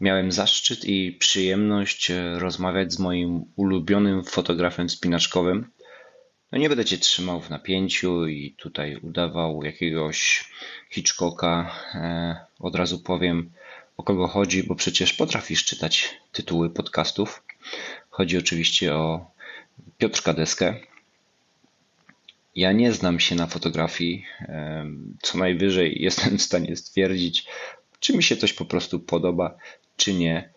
Miałem zaszczyt i przyjemność e, rozmawiać z moim ulubionym fotografem spinaczkowym. No nie będę cię trzymał w napięciu i tutaj udawał jakiegoś Hitchcocka. E, od razu powiem o kogo chodzi, bo przecież potrafisz czytać tytuły podcastów. Chodzi oczywiście o Piotrka Deskę. Ja nie znam się na fotografii. E, co najwyżej jestem w stanie stwierdzić, czy mi się coś po prostu podoba, czy nie.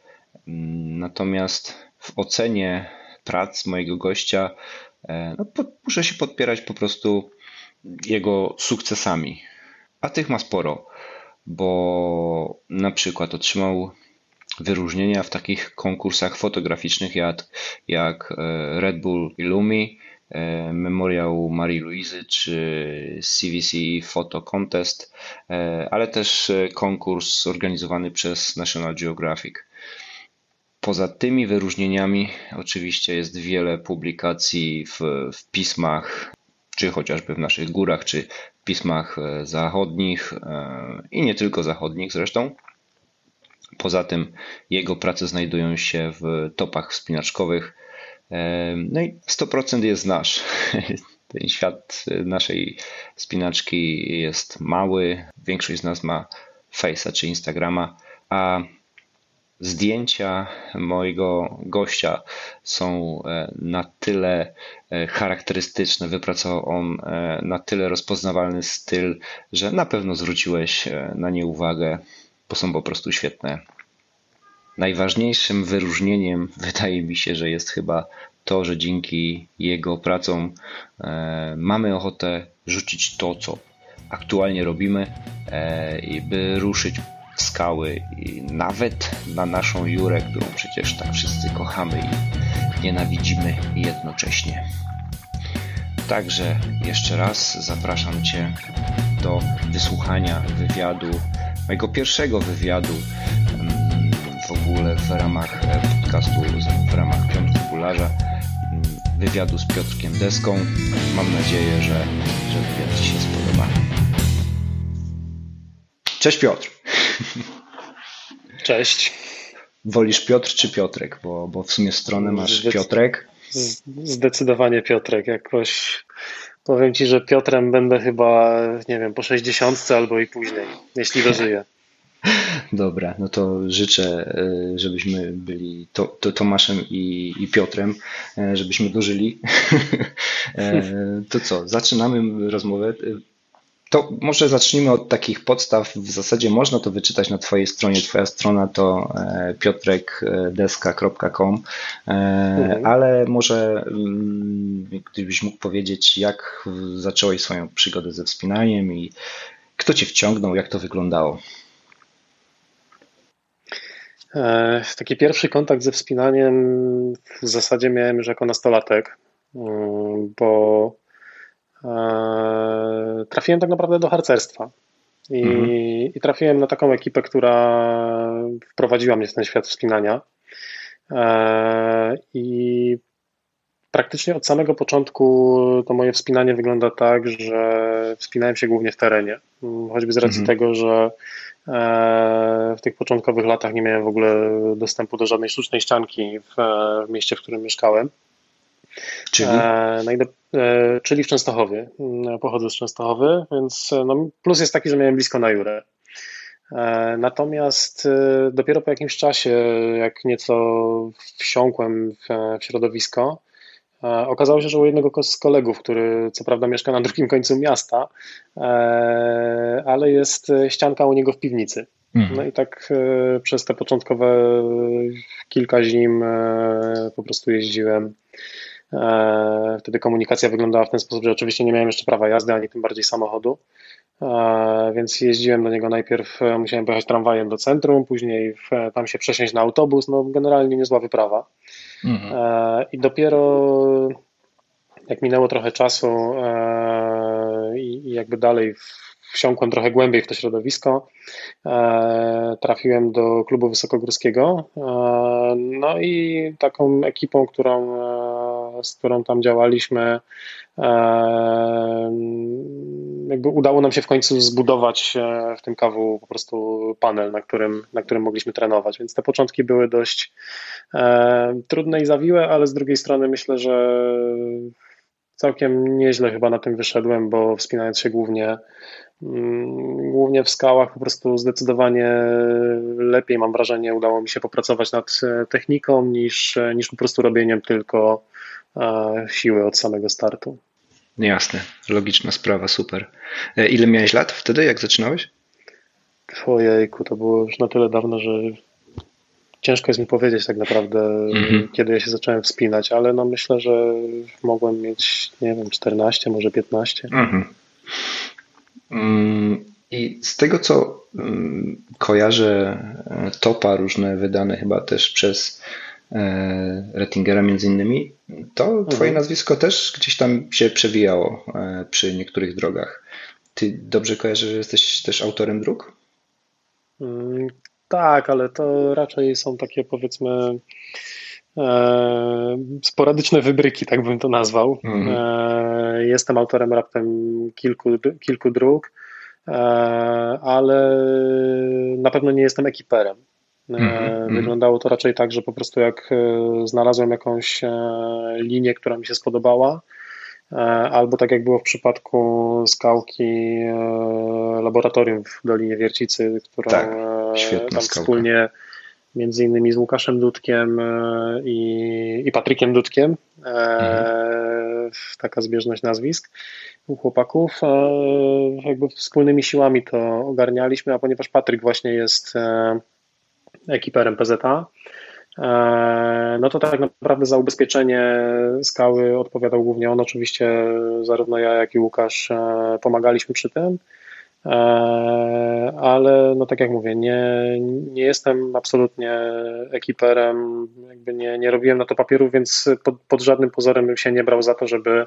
Natomiast w ocenie prac mojego gościa e, no, muszę się podpierać po prostu jego sukcesami. A tych ma sporo, bo na przykład otrzymał wyróżnienia w takich konkursach fotograficznych jak, jak e, Red Bull Illumi, Memoriał Marii Louise czy CVC Photo Contest, ale też konkurs organizowany przez National Geographic. Poza tymi wyróżnieniami, oczywiście jest wiele publikacji w, w pismach, czy chociażby w naszych górach, czy w pismach e, zachodnich e, i nie tylko zachodnich zresztą. Poza tym jego prace znajdują się w topach wspinaczkowych. No i 100% jest nasz. Ten świat naszej spinaczki jest mały. Większość z nas ma Face'a czy Instagrama, a zdjęcia mojego gościa są e, na tyle e, charakterystyczne, wypracował on e, na tyle rozpoznawalny styl, że na pewno zwróciłeś na nie uwagę, bo są po prostu świetne. Najważniejszym wyróżnieniem wydaje mi się, że jest chyba to, że dzięki jego pracom mamy ochotę rzucić to, co aktualnie robimy, by ruszyć skały i nawet na naszą Jurę, którą przecież tak wszyscy kochamy i nienawidzimy jednocześnie. Także jeszcze raz zapraszam Cię do wysłuchania wywiadu, mojego pierwszego wywiadu w ogóle w ramach podcastu, w ramach Piątku Bularza, mm, wywiadu z Piotrkiem Deską. Mam nadzieję, że, że wywiad Ci się spodoba. Cześć Piotr. Cześć. Wolisz Piotr czy Piotrek? Bo, bo w sumie stronę masz Piotrek. Zdecydowanie Piotrek. Jakoś powiem ci, że Piotrem będę chyba, nie wiem, po 60 albo i później, jeśli dożyję. Dobra, no to życzę, e, żebyśmy byli to, to Tomaszem i, i Piotrem, e, żebyśmy dożyli. E, to co, zaczynamy rozmowę. To może zacznijmy od takich podstaw. W zasadzie można to wyczytać na Twojej stronie. Twoja strona to piotrekdeska.com, mhm. ale może mm, gdybyś mógł powiedzieć, jak zacząłeś swoją przygodę ze wspinaniem i kto Cię wciągnął, jak to wyglądało? E, taki pierwszy kontakt ze wspinaniem w zasadzie miałem już jako nastolatek, mm, bo E, trafiłem tak naprawdę do harcerstwa. I, mhm. I, trafiłem na taką ekipę, która wprowadziła mnie w ten świat wspinania. E, I praktycznie od samego początku to moje wspinanie wygląda tak, że wspinałem się głównie w terenie. Choćby z racji mhm. tego, że e, w tych początkowych latach nie miałem w ogóle dostępu do żadnej sztucznej ścianki w, w mieście, w którym mieszkałem. Czyli? E, e, czyli w Częstochowie. Mm, pochodzę z Częstochowy, więc e, no, plus jest taki, że miałem blisko na Jurę. Natomiast dopiero po jakimś czasie, jak nieco wsiąkłem w środowisko, okazało się, że u jednego z kolegów, który co prawda mieszka na drugim końcu miasta, ale jest ścianka u niego w piwnicy. Mhm. No i tak przez te początkowe kilka zim po prostu jeździłem E, wtedy komunikacja wyglądała w ten sposób, że oczywiście nie miałem jeszcze prawa jazdy, ani tym bardziej samochodu, e, więc jeździłem do niego najpierw, e, musiałem pojechać tramwajem do centrum, później tam się przesiąść na autobus, no generalnie niezła wyprawa. Mhm. I dopiero jak minęło trochę czasu i jakby dalej wsiąkłem trochę głębiej w to środowisko. Trafiłem do klubu wysokogórskiego. No i taką ekipą, którą z którą tam działaliśmy, jakby udało nam się w końcu zbudować w tym kawu po prostu panel, na którym, na którym mogliśmy trenować, więc te początki były dość trudne i zawiłe, ale z drugiej strony myślę, że całkiem nieźle chyba na tym wyszedłem, bo wspinając się głównie mm, głównie w skałach po prostu zdecydowanie lepiej mam wrażenie udało mi się popracować nad e, techniką niż, e, niż po prostu robieniem tylko e, siły od samego startu. Jasne, logiczna sprawa, super. Ile miałeś lat wtedy, jak zaczynałeś? Ojejku, to było już na tyle dawno, że ciężko jest mi powiedzieć tak naprawdę, mhm. kiedy ja się zacząłem wspinać, ale no myślę, że mogłem mieć, nie wiem, 14, może 15. Mhm. Mm, I z tego, co mm, kojarzę, e, topa różne wydane chyba też przez e, Rettingera między innymi, to mhm. twoje nazwisko też gdzieś tam się przewijało e, przy niektórych drogach. Ty dobrze kojarzysz, że jesteś też autorem dróg? Mm, tak, ale to raczej są takie powiedzmy e, sporadyczne wybryki, tak bym to nazwał. Mhm. E, jestem autorem raptem kilku, kilku dróg, e, ale na pewno nie jestem ekiperem. E, mhm, mhm. Wyglądało to raczej tak, że po prostu jak e, znalazłem jakąś e, linię, która mi się spodobała, albo tak jak było w przypadku skałki laboratorium w Dolinie Wiercicy, którą tak. Tam skałka. wspólnie między innymi z Łukaszem Dudkiem i, i Patrykiem Dudkiem. Mhm. Taka zbieżność nazwisk u chłopaków. Jakby wspólnymi siłami to ogarnialiśmy, a ponieważ Patryk właśnie jest ekiperem PZA, no to tak naprawdę za ubezpieczenie skały odpowiadał głównie on. Oczywiście zarówno ja, jak i Łukasz pomagaliśmy przy tym. E, ale no tak jak mówię, nie, nie jestem absolutnie ekiperem, jakby nie, nie robiłem na to papierów, więc pod, pod żadnym pozorem bym się nie brał za to, żeby e,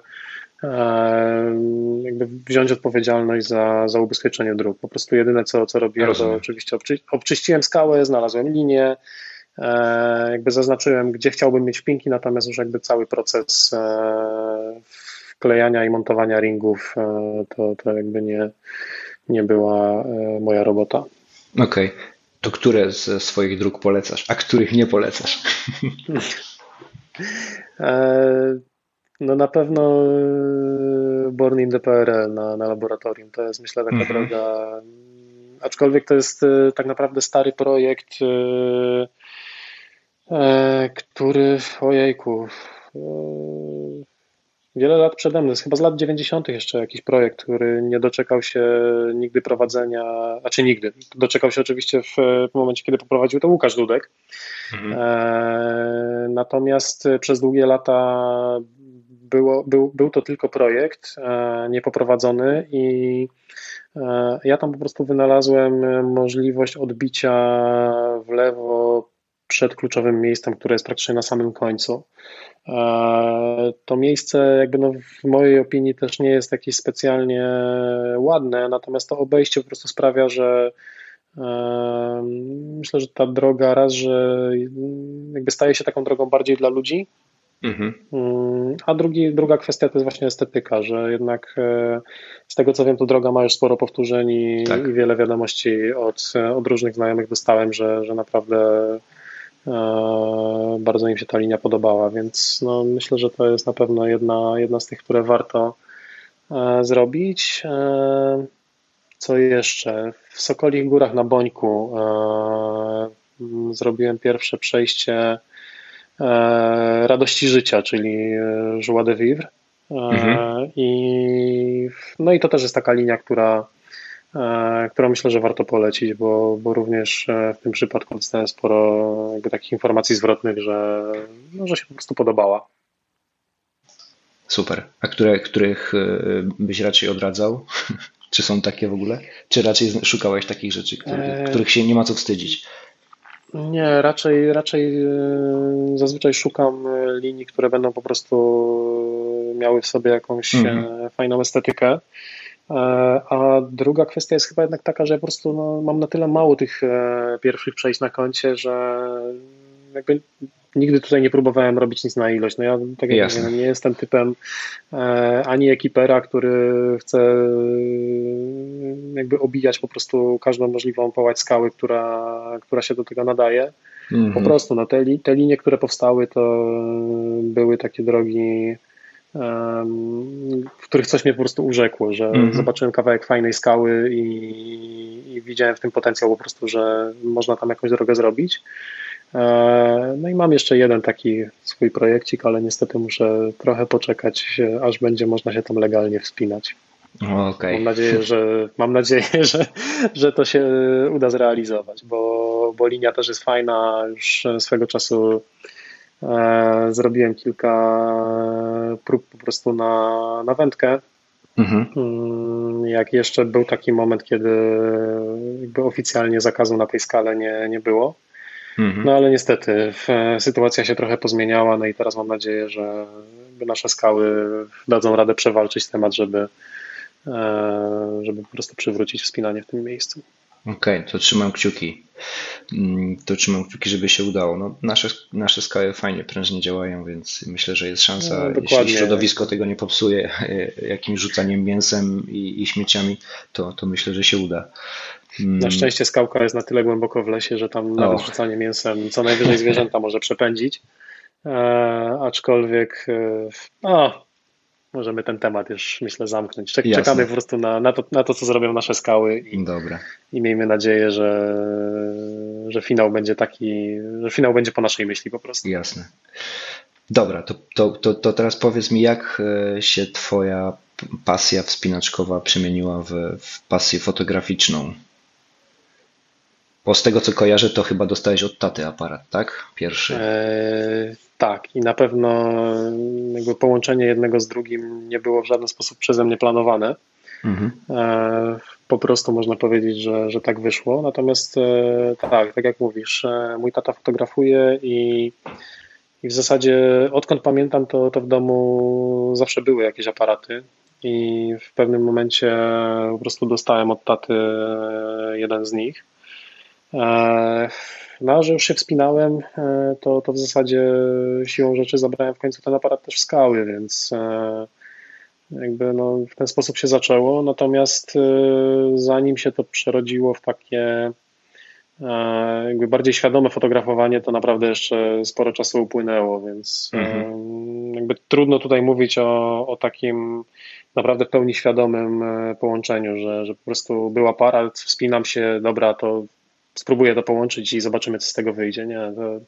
jakby wziąć odpowiedzialność za, za ubezpieczenie dróg. Po prostu jedyne co, co robiłem, Rozumiem. to oczywiście obczy, obczyściłem skałę, znalazłem linię, e, jakby zaznaczyłem, gdzie chciałbym mieć wpinki, natomiast już jakby cały proces wklejania i montowania ringów to, to jakby nie, nie była e, moja robota. Okej. Okay. To które ze swoich dróg polecasz, a których nie polecasz? E, no na pewno e, Born in the PRL na, na laboratorium. To jest myślę taka mm -hmm. droga. Aczkolwiek to jest tak naprawdę stary projekt, który ojejku wiele lat przede mną, jest chyba z lat 90. jeszcze jakiś projekt, który nie doczekał się nigdy prowadzenia, a czy nigdy. Doczekał się oczywiście w, w momencie, kiedy poprowadził to Łukasz Dudek. Mhm. E, natomiast przez długie lata było, był, był to tylko projekt e, niepoprowadzony i e, ja tam po prostu wynalazłem możliwość odbicia w lewo przed kluczowym miejscem, które jest praktycznie na samym końcu. To miejsce, jakby no w mojej opinii, też nie jest jakieś specjalnie ładne, natomiast to obejście po prostu sprawia, że myślę, że ta droga raz, że jakby staje się taką drogą bardziej dla ludzi, Mhm. Mm, a drugi, druga kwestia to jest właśnie estetyka, że jednak e, z tego co wiem, to droga ma już sporo powtórzeń i, tak. i wiele wiadomości od, od różnych znajomych dostałem, że, że naprawdę E, bardzo im się ta linia podobała, więc no, myślę, że to jest na pewno jedna, jedna z tych, które warto e, zrobić. Co jeszcze? W Sokolich Górach na Bońku zrobiłem pierwsze przejście radości życia, czyli Joie de Vivre. Mhm. I, no i to też jest taka linia, która E, którą myślę, że warto polecić, bo, bo również e, w tym przypadku dostałem sporo takich informacji zwrotnych, że, no, że się po prostu podobała. Super. A które, których e, byś raczej odradzał? Czy są takie w ogóle? Czy raczej szukałeś takich rzeczy, których, których się nie ma co wstydzić? Nie, raczej, raczej zazwyczaj szukam linii, które będą po prostu miały w sobie jakąś mhm. fajną estetykę. E, a druga kwestia jest chyba jednak taka, że ja po prostu no, mam na tyle mało tych e, pierwszych przejść na koncie, że jakby nigdy tutaj nie próbowałem robić nic na ilość. No ja tak jak mówię, nie jestem typem e, ani ekipera, który chce jakby obijać po prostu każdą możliwą połać skały, która, która się do tego nadaje. Mhm. Po prostu no, te, te linie, które powstały, to były takie drogi w których coś mnie po prostu urzekło, że mm -hmm. zobaczyłem kawałek fajnej skały i, i, widziałem w tym potencjał po prostu, że można tam jakąś drogę zrobić. E, no i mam jeszcze jeden taki swój projekcik, ale niestety muszę trochę poczekać, aż będzie można się tam legalnie wspinać. Okay. Mam nadzieję, że mam nadzieję, że, że to się uda zrealizować, bo, bo linia też jest fajna. Już swego czasu e, zrobiłem kilka prób po prostu na, na wędkę. Mhm. Mm, jak jeszcze był taki moment, kiedy oficjalnie zakazu na tej skale nie, nie było. Mhm. No ale niestety sytuacja się trochę pozmieniała, no i teraz mam nadzieję, że nasze skały dadzą radę przewalczyć temat, żeby, e, żeby po prostu przywrócić wspinanie w tym miejscu. Okej, okay, to trzymam kciuki. Mm, to trzymam kciuki, żeby się udało. No, nasze, nasze skały fajnie prężnie działają, więc myślę, że jest szansa, no, jeśli środowisko tego nie popsuje jakimś rzucaniem mięsem i, i śmieciami, to, to myślę, że się uda. Mm. Na szczęście skałka jest na tyle głęboko w lesie, że tam nawet oh. rzucanie mięsem co najwyżej zwierzęta może przepędzić. E, aczkolwiek e, możemy ten temat już myślę zamknąć. Czek, czekamy po prostu na, na, to, na to, co zrobią nasze skały i, Dobra. i miejmy nadzieję, że, że finał będzie taki, że finał będzie po naszej myśli po prostu. Jasne. Dobra, to, to, to, to teraz powiedz mi, jak e, się Twoja pasja wspinaczkowa przemieniła w, w pasję fotograficzną? Bo z tego co kojarzę, to chyba dostałeś od taty aparat, tak? Pierwszy. Eee, tak, i na pewno jakby połączenie jednego z drugim nie było w żaden sposób przeze mnie planowane. Mhm. Eee, po prostu można powiedzieć, że, że tak wyszło. Natomiast e, tak, tak jak mówisz, e, mój tata fotografuje i, i w zasadzie odkąd pamiętam, to, to w domu zawsze były jakieś aparaty. I w pewnym momencie po prostu dostałem od taty e, jeden z nich. E, no, że już się wspinałem, e, to, to w zasadzie siłą rzeczy zabrałem w końcu ten aparat też w skały, więc e, jakby no, w ten sposób się zaczęło. Natomiast zanim się to przerodziło w takie jakby bardziej świadome fotografowanie, to naprawdę jeszcze sporo czasu upłynęło, więc mhm. jakby trudno tutaj mówić o, o takim naprawdę w pełni świadomym połączeniu, że, że po prostu był aparat, wspinam się, dobra, to spróbuję to połączyć i zobaczymy, co z tego wyjdzie. Nie, to,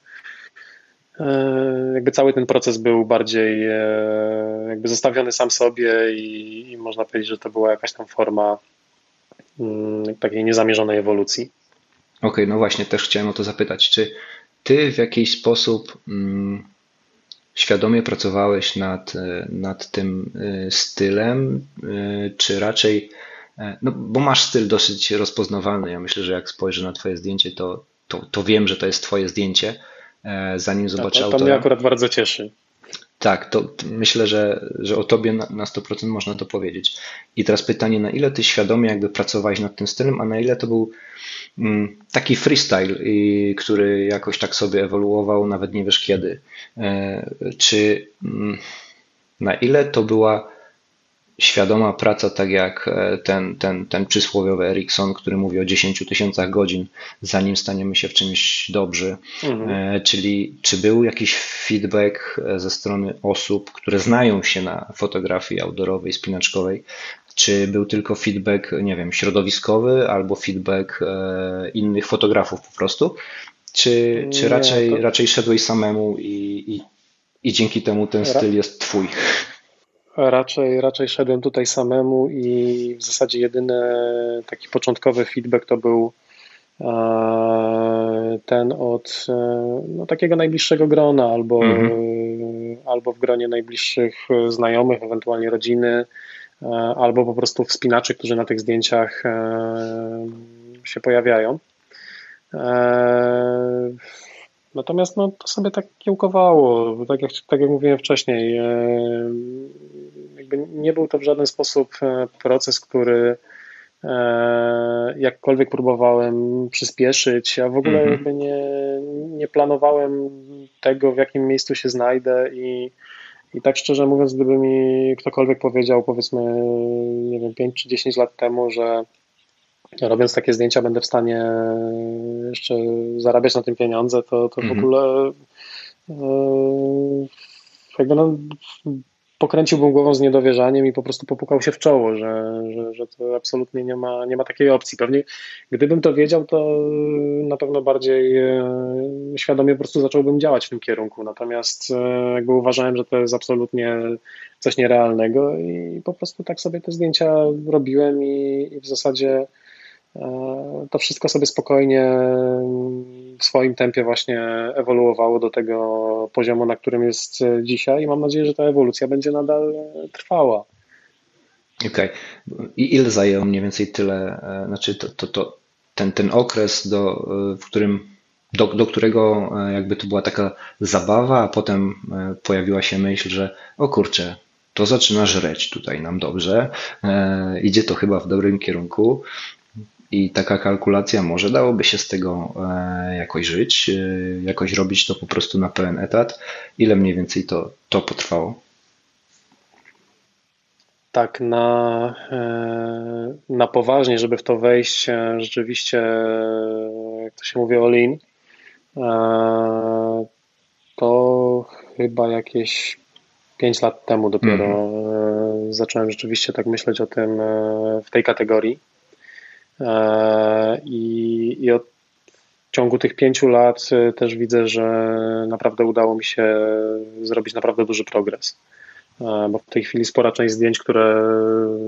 e, jakby cały ten proces był bardziej e, jakby zostawiony sam sobie i, i można powiedzieć, że to była jakaś tam forma mm, takiej niezamierzonej ewolucji. Okej, okay, no właśnie, też chciałem o to zapytać. Czy ty w jakiś sposób mm, świadomie pracowałeś nad, e, nad tym stylem, czy raczej no, bo masz styl dosyć rozpoznawalny. Ja myślę, że jak spojrzę na Twoje zdjęcie, to, to, to wiem, że to jest Twoje zdjęcie. E, zanim zobaczę autora. To mnie akurat bardzo cieszy. Tak, to myślę, że, że o tobie na, na 100% można to powiedzieć. I teraz pytanie, na ile ty świadomie jakby pracowałeś nad tym stylem, a na ile to był mm, taki freestyle, który jakoś tak sobie ewoluował, nawet nie wiesz kiedy. E, czy mm, na ile to była świadoma praca, tak jak e, ten, ten, ten przysłowiowy Erikson, który mówi o 10 tysiącach godzin, zanim staniemy się w czymś dobrzy. Mhm. E, czyli czy był jakiś feedback e, ze strony osób, które znają się na fotografii outdoorowej, spinaczkowej, czy był tylko feedback, nie wiem, środowiskowy albo feedback innych fotografów po prostu? Czy, czy raczej, to... raczej szedłeś samemu i, i, i dzięki temu ten styl jest twój? Raczej, raczej szedłem tutaj samemu i w zasadzie jedyny taki początkowy feedback to był e, ten od e, no, takiego najbliższego grona albo, mhm. albo w gronie najbliższych znajomych, ewentualnie rodziny, e, albo po prostu wspinaczy, którzy na tych zdjęciach się pojawiają. Natomiast no, to sobie tak kiełkowało, tak jak, tak jak mówiłem wcześniej, jakby nie był to w żaden sposób e, proces, który e, jakkolwiek próbowałem przyspieszyć. Ja w ogóle mhm. jakby nie, nie planowałem tego, w jakim miejscu się znajdę i, i tak szczerze mówiąc, gdyby mi ktokolwiek powiedział, powiedzmy, nie wiem, 5 czy 10 lat temu, że robiąc takie zdjęcia będę w stanie jeszcze zarabiać na tym pieniądze, to, to w mhm. ogóle yy, jakby no, pokręciłbym głową z niedowierzaniem i po prostu popukał się w czoło, że, że, że to absolutnie nie ma, nie ma takiej opcji. Pewnie gdybym to wiedział, to na pewno bardziej e, świadomie po prostu zacząłbym działać w tym kierunku. Natomiast e, jakby uważałem, że to jest absolutnie coś nierealnego i po prostu tak sobie te zdjęcia robiłem i, i w zasadzie E, to wszystko sobie spokojnie w swoim tempie właśnie ewoluowało do tego poziomu, na którym jest dzisiaj i mam nadzieję, że ta ewolucja będzie nadal trwała. Okej. Okay. I ile zajęło mniej więcej tyle, e, znaczy to, to, to, ten, ten okres, do, w którym, do, do którego e, jakby to była taka zabawa, a potem pojawiła się myśl, że o kurczę, to zaczyna żreć tutaj nam dobrze, idzie to chyba w dobrym kierunku i taka kalkulacja może dałoby się z tego e, jakoś żyć, e, jakoś robić to po prostu na pełen etat. Ile mniej więcej to, to potrwało? Tak, na, e, na poważnie, żeby w to wejść, rzeczywiście, jak to się mówi, all to chyba jakieś 5 lat temu dopiero mm. zacząłem rzeczywiście tak myśleć o tym w tej kategorii. E, I, i od w ciągu tych pięciu lat e, też widzę, że naprawdę udało mi się zrobić naprawdę duży progres. E, bo w tej chwili spora część zdjęć, które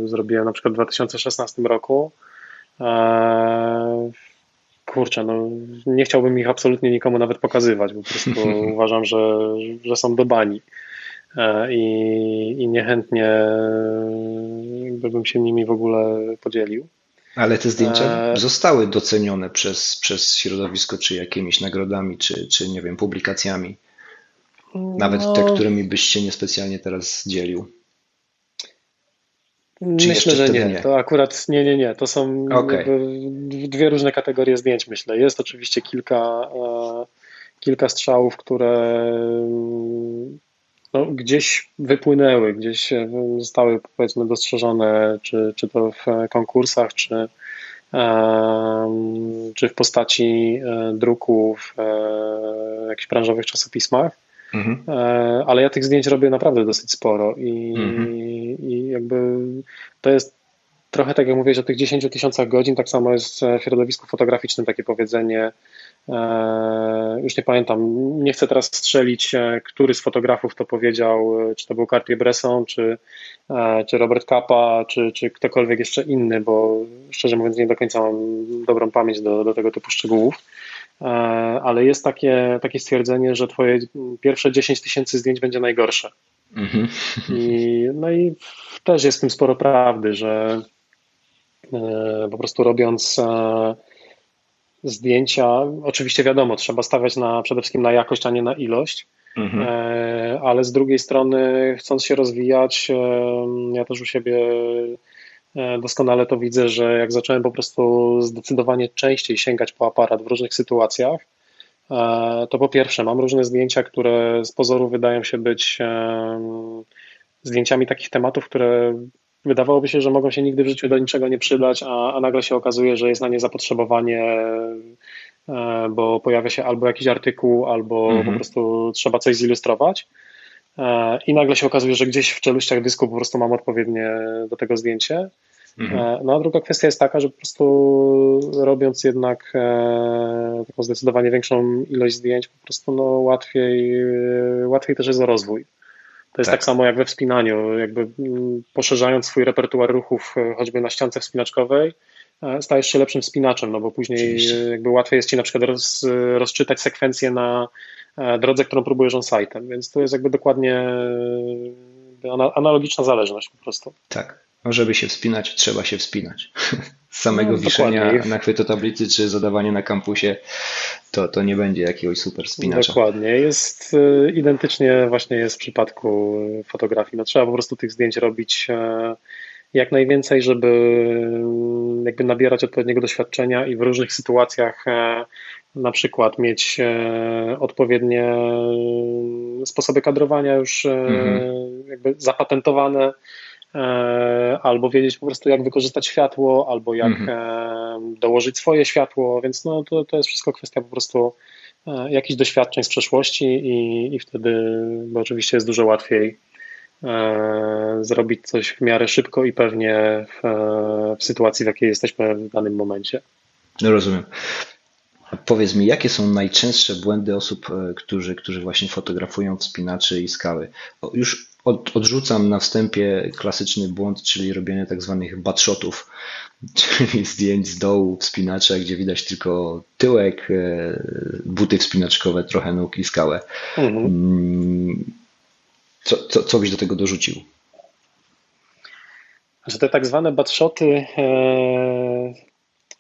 zrobiłem na przykład w 2016 roku, kurczę, no nie chciałbym ich absolutnie nikomu nawet pokazywać, bo po prostu uważam, że, że są do bani. I, i niechętnie bym się nimi w ogóle podzielił. Ale te zdjęcia e... zostały docenione przez, przez środowisko, czy jakimiś nagrodami, czy, czy nie wiem, publikacjami. Nawet no... te, którymi byś się niespecjalnie teraz dzielił. Czy myślę, że nie. nie. To akurat nie, nie, nie. To są okay. dwie różne kategorie zdjęć, myślę. Jest oczywiście kilka, e, kilka strzałów, które no, gdzieś wypłynęły, gdzieś zostały powiedzmy dostrzeżone, czy, czy to w konkursach, czy, czy w postaci e, druków w e, jakichś branżowych czasopismach. Mhm. E, ale ja tych zdjęć robię naprawdę dosyć sporo i, mhm. i jakby to jest trochę tak jak mówiłeś o tych 10 tysiącach godzin, tak samo jest w środowisku fotograficznym takie powiedzenie już nie pamiętam, nie chcę teraz strzelić, e, który z fotografów to powiedział, e, czy to był Cartier-Bresson, czy, czy Robert Capa, czy, czy ktokolwiek jeszcze inny, bo szczerze mówiąc nie do końca mam dobrą pamięć do, do tego typu szczegółów. Ale jest takie, takie stwierdzenie, że twoje pierwsze 10 tysięcy zdjęć będzie najgorsze. Mhm. I, no i też jest w tym sporo prawdy, że po prostu robiąc zdjęcia, oczywiście wiadomo, trzeba stawiać na, przede wszystkim na jakość, a nie na ilość, mhm. E, ale z drugiej strony chcąc się rozwijać, e, ja też u siebie e, doskonale to widzę, że jak zacząłem po prostu zdecydowanie częściej sięgać po aparat w różnych sytuacjach, to po pierwsze mam różne zdjęcia, które z pozoru wydają się być zdjęciami takich tematów, które wydawałoby się, że mogą się nigdy w życiu do niczego nie przydać, a, a nagle się okazuje, że jest na nie zapotrzebowanie, e, bo pojawia się albo jakiś artykuł, albo mhm. po prostu trzeba coś zilustrować. E, I nagle się okazuje, że gdzieś w czeluściach dysku po prostu mam odpowiednie do tego zdjęcie. Mhm. E, no a druga kwestia jest taka, że po prostu robiąc jednak taką zdecydowanie większą ilość zdjęć, po prostu no łatwiej, łatwiej też jest o rozwój. To jest tak. tak. samo jak we wspinaniu, jakby mm, poszerzając swój repertuar ruchów e, choćby na ściance wspinaczkowej, e, stajesz się lepszym wspinaczem, no bo później Oczywiście. jakby łatwiej jest ci na przykład roz, rozczytać sekwencję na e, drodze, którą próbujesz on site'em, więc to jest jakby dokładnie analogiczna zależność po prostu. Tak. No, żeby się wspinać, trzeba się wspinać. Z samego no, wiszenia na chwytu tablicy czy zadawanie na kampusie to, to nie będzie jakiegoś super spinacza. Dokładnie. Jest y, identycznie właśnie jest w przypadku fotografii. No, trzeba po prostu tych zdjęć robić e, jak najwięcej, żeby mm, jakby nabierać odpowiedniego doświadczenia i w różnych sytuacjach e, na przykład mieć odpowiednie sposoby kadrowania już mhm. jakby zapatentowane, albo wiedzieć po prostu, jak wykorzystać światło, albo jak mhm. dołożyć swoje światło, więc no, to, to jest wszystko kwestia po prostu jakichś doświadczeń z przeszłości i, i wtedy, bo oczywiście jest dużo łatwiej E, zrobić coś w miarę szybko i pewnie w, w sytuacji, w jakiej jesteśmy w danym momencie. No rozumiem. Powiedz mi, jakie są najczęstsze błędy osób, e, którzy, którzy właśnie fotografują wspinaczy i skały? Już od, odrzucam na wstępie klasyczny błąd, czyli robienie tak zwanych batshotów, czyli zdjęć z dołu wspinacza, gdzie widać tylko tyłek, e, buty wspinaczkowe, trochę nóg i skałę. Mhm. Mm, co, co, co byś do tego dorzucił? Że te tak zwane batshoty, e,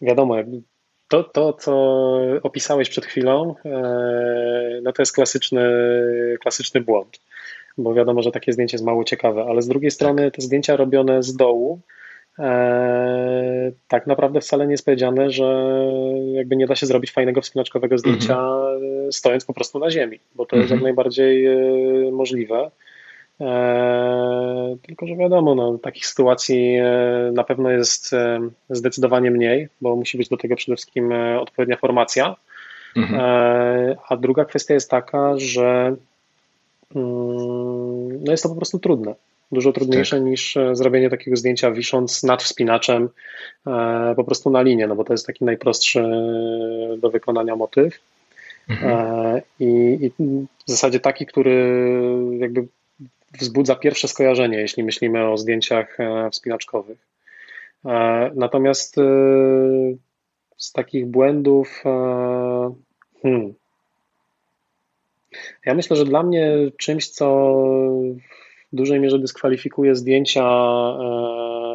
wiadomo, to, to, co opisałeś przed chwilą, e, no to jest klasyczny, klasyczny błąd, bo wiadomo, że takie zdjęcie jest mało ciekawe, ale z drugiej strony te zdjęcia robione z dołu, e, tak naprawdę wcale nie jest powiedziane, że jakby nie da się zrobić fajnego wspinaczkowego zdjęcia mhm. stojąc po prostu na ziemi, bo to jest jak mhm. najbardziej możliwe. E, tylko, że wiadomo, no, takich sytuacji e, na pewno jest e, zdecydowanie mniej, bo musi być do tego przede wszystkim odpowiednia formacja. Mhm. A druga kwestia jest taka, że no jest to po prostu trudne. Dużo trudniejsze tak. niż zrobienie takiego zdjęcia wisząc nad wspinaczem po prostu na linię, no bo to jest taki najprostszy do wykonania motyw. Mhm. I, I w zasadzie taki, który jakby wzbudza pierwsze skojarzenie, jeśli myślimy o zdjęciach e, wspinaczkowych. E, natomiast e, z takich błędów, hmm, ja myślę, że dla mnie czymś, co w dużej mierze dyskwalifikuje zdjęcia,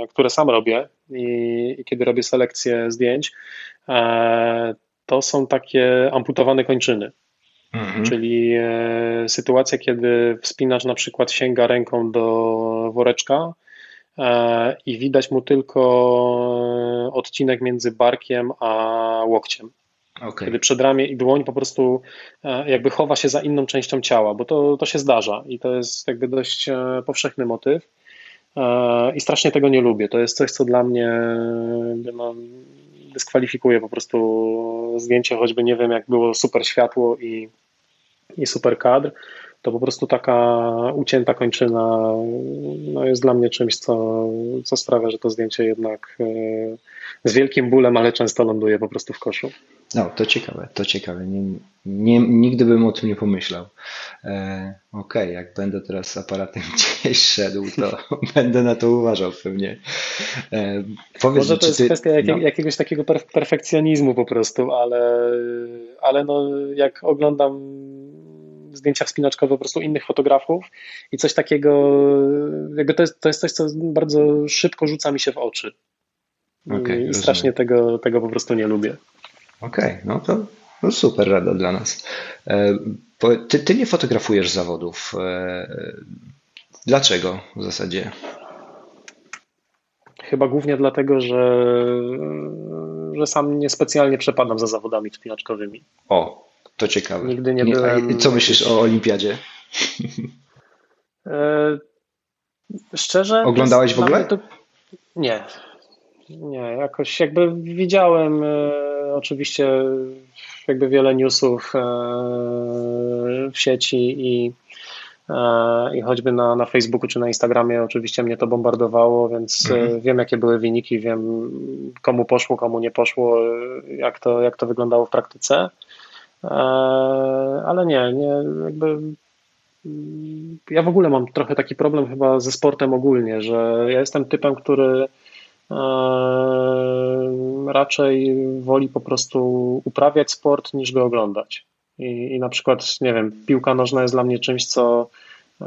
które sam robię i, i kiedy robię selekcję zdjęć, to są takie amputowane kończyny. Mhm. Czyli e, sytuacja, kiedy wspinacz na przykład sięga ręką do woreczka e, i widać mu tylko odcinek między barkiem a łokciem. Okay. Kiedy przedramię i dłoń po prostu e, jakby chowa się za inną częścią ciała, bo to, to się zdarza i to jest jakby dość powszechny motyw. I strasznie tego nie lubię. To jest coś, co dla mnie no, dyskwalifikuje po prostu zdjęcie, choćby nie wiem, jak było super światło i i super kadr, to po prostu taka ucięta kończyna no jest dla mnie czymś, co, co sprawia, że to zdjęcie jednak e, z wielkim bólem, ale często ląduje po prostu w koszu. No, to ciekawe, to ciekawe. Nie, nie, nigdy bym o tym nie pomyślał. E, Okej, okay, jak będę teraz z aparatem gdzieś szedł, to będę na to uważał pewnie. E, powiedz, Może to jest ty, kwestia no. jakiegoś takiego perfekcjonizmu po prostu, ale, ale no, jak oglądam zdjęcia wspinaczkowe po prostu innych fotografów i coś takiego, jakby to jest, to jest coś, co bardzo szybko rzuca mi się w oczy. Okay, I strasznie tego, tego po prostu nie lubię. Okej, okay, no to no super rada dla nas. E, ty, ty nie fotografujesz zawodów. E, dlaczego w zasadzie? Chyba głównie dlatego, że, że sam niespecjalnie przepadam za zawodami wspinaczkowymi. O, to ciekawe. Nigdy nie, nie byłem. Co myślisz o olimpiadzie? E, szczerze. Oglądałeś w ogóle? To... Nie. Nie, jakoś jakby widziałem oczywiście jakby wiele newsów e, w sieci i, e, i choćby na, na Facebooku czy na Instagramie oczywiście mnie to bombardowało, więc e, mhm. wiem jakie były wyniki, wiem komu poszło, komu nie poszło, jak to, jak to wyglądało w praktyce. Ale nie, nie, jakby ja w ogóle mam trochę taki problem chyba ze sportem ogólnie, że ja jestem typem, który raczej woli po prostu uprawiać sport niż go oglądać. I, I, na przykład, nie wiem, piłka nożna jest dla mnie czymś, co, e,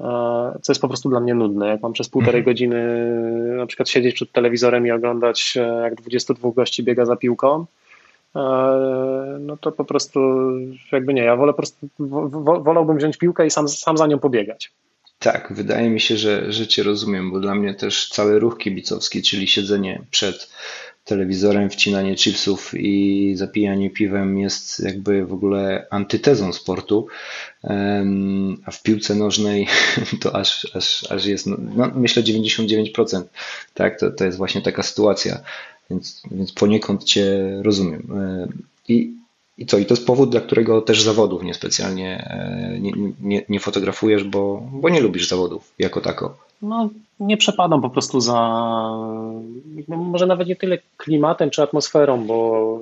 co jest po prostu dla mnie nudne. Jak mam przez półtorej mhm. godziny na przykład siedzieć przed telewizorem i oglądać, jak 22 gości biega za piłką, E, no to po prostu jakby nie, ja wolę po prostu, wolałbym wziąć piłkę i sam, sam za nią pobiegać. Tak, wydaje mi się, że, że Cię rozumiem, bo dla mnie też cały ruch kibicowski, czyli siedzenie przed telewizorem, wcinanie chipsów i zapijanie piwem jest jakby w ogóle antytezą sportu, a w piłce nożnej to aż, aż, aż jest, no, no myślę 99%, tak, to, to jest właśnie taka sytuacja, więc, więc poniekąd Cię rozumiem. I, i co? I to jest powód, dla którego też zawodów niespecjalnie e, nie, nie, nie fotografujesz, bo, bo nie lubisz zawodów jako tako. No, nie przepadam po prostu za, może nawet nie tyle klimatem czy atmosferą, bo,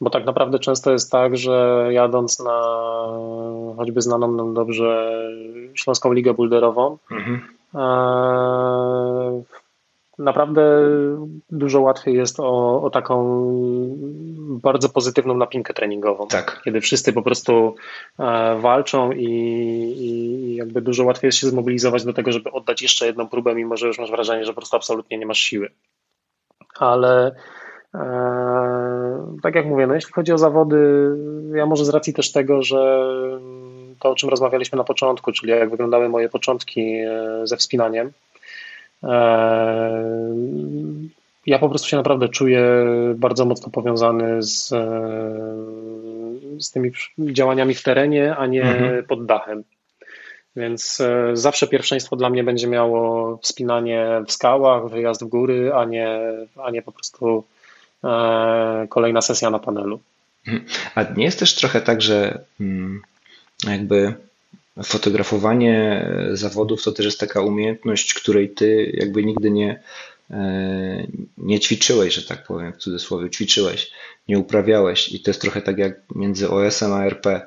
bo tak naprawdę często jest tak, że jadąc na choćby znaną nam dobrze Śląską Ligę Boulderową, mhm. E, naprawdę dużo łatwiej jest o, o, taką bardzo pozytywną napinkę treningową. Tak. Kiedy wszyscy po prostu e, walczą i, i, jakby dużo łatwiej jest się zmobilizować do tego, żeby oddać jeszcze jedną próbę, mimo że już masz wrażenie, że po prostu absolutnie nie masz siły. Ale e, tak jak mówię, no jeśli chodzi o zawody, ja może z racji też tego, że to, o czym rozmawialiśmy na początku, czyli jak wyglądały moje początki e, ze wspinaniem, ja po prostu się naprawdę czuję bardzo mocno powiązany z, e, z tymi działaniami w terenie, a nie mhm. pod dachem. Więc e, zawsze pierwszeństwo dla mnie będzie miało wspinanie w skałach, wyjazd w góry, a nie, a nie po prostu e, kolejna sesja na panelu. Mhm. A nie jest też trochę tak, że mm, jakby fotografowanie zawodów to też jest taka umiejętność, której ty jakby nigdy nie, e, nie ćwiczyłeś, że tak powiem, w cudzysłowie, ćwiczyłeś, nie uprawiałeś i to jest trochę tak jak między OS-em a RP.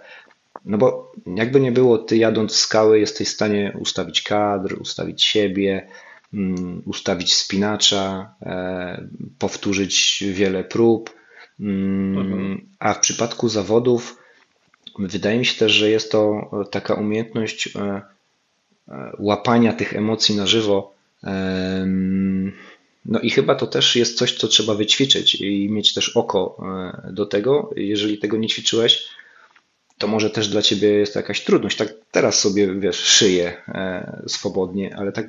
No bo jakby nie było, ty jadąc w skały jesteś w stanie ustawić kadr, ustawić siebie, mm, ustawić spinacza, e, powtórzyć wiele prób, mm, mhm. a w przypadku zawodów Wydaje mi się też, że jest to e, taka umiejętność e, e, łapania tych emocji na żywo. No i chyba to też jest coś, co trzeba wyćwiczyć i mieć też oko do tego. Jeżeli tego nie ćwiczyłeś, to może też dla ciebie jest to jakaś trudność. Tak teraz sobie, wiesz, szyję swobodnie, ale tak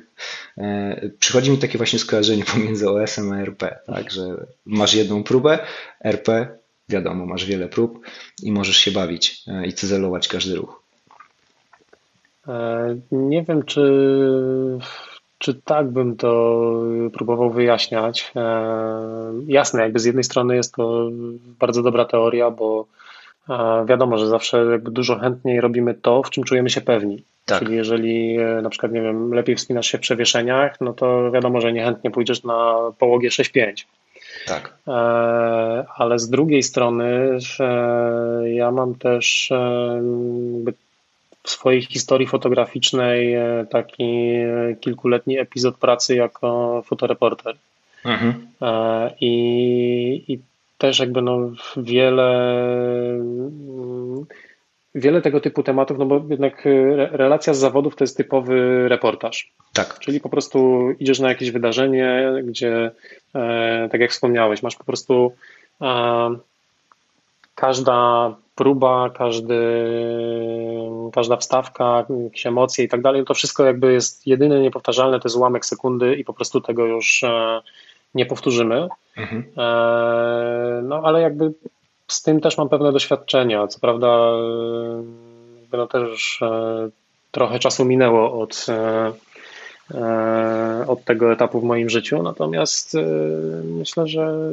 przychodzi mi takie właśnie skojarzenie pomiędzy OS-em a RP, tak, że masz jedną próbę, RP wiadomo, masz wiele prób i możesz się bawić e, i cyzelować każdy ruch. E, nie wiem, czy, czy tak bym to próbował wyjaśniać. E, jasne, jakby z jednej strony jest to bardzo dobra teoria, bo wiadomo, że zawsze jakby dużo chętniej robimy to, w czym czujemy się pewni. Tak. Czyli jeżeli na przykład, nie wiem, lepiej wspinasz się w przewieszeniach, no to wiadomo, że niechętnie pójdziesz na połogie 6-5. Tak. E, ale z drugiej strony ja mam też e, w swojej historii fotograficznej e, taki kilkuletni epizod pracy jako fotoreporter. Mhm. I, I też jakby no wiele wiele tego typu tematów, no bo jednak relacja z zawodów to jest typowy reportaż. Tak. Czyli po prostu idziesz na jakieś wydarzenie, gdzie, e, tak jak wspomniałeś, masz po prostu e, każda próba, każdy, każda wstawka, jakieś emocje i tak dalej, to wszystko jakby jest jedyne niepowtarzalne, to jest ułamek sekundy i po prostu tego już e, nie powtórzymy. Mhm. No ale jakby z tym też mam pewne doświadczenia. Co prawda, no też trochę czasu minęło od E, od tego etapu w moim życiu, natomiast e, myślę, że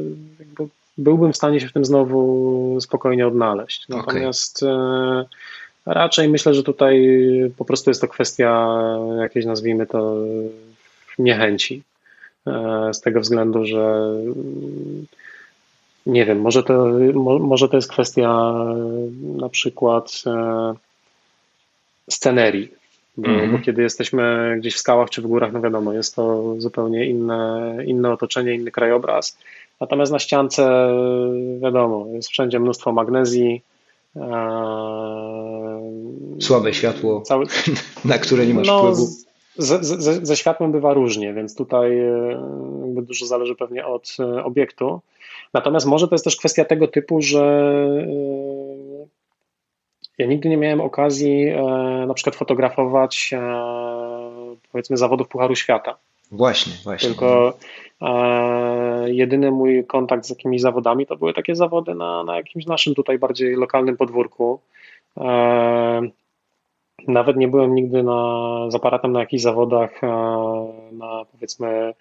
byłbym w stanie się w tym znowu spokojnie odnaleźć. Natomiast okay. raczej myślę, że tutaj po prostu jest to kwestia jakiejś, nazwijmy to, niechęci. E, z tego względu, że nie wiem, może to, może to jest kwestia na przykład scenerii. Bo, mm. bo, kiedy jesteśmy gdzieś w skałach czy w górach, no wiadomo, jest to zupełnie inne, inne otoczenie, inny krajobraz. Natomiast na ściance, wiadomo, jest wszędzie mnóstwo magnezji. Eee, Słabe światło, cały... na które nie masz no, wpływu. Z, z, ze światłem bywa różnie, więc tutaj e, dużo zależy pewnie od e, obiektu. Natomiast może to jest też kwestia tego typu, że e, ja nigdy nie miałem okazji e, na przykład fotografować e, powiedzmy zawodów Pucharu Świata. Właśnie, właśnie. Tylko jedyny mój kontakt z jakimiś zawodami to były takie zawody na, na jakimś naszym tutaj bardziej lokalnym podwórku. Nawet nie byłem nigdy na, z aparatem na jakichś zawodach, na powiedzmy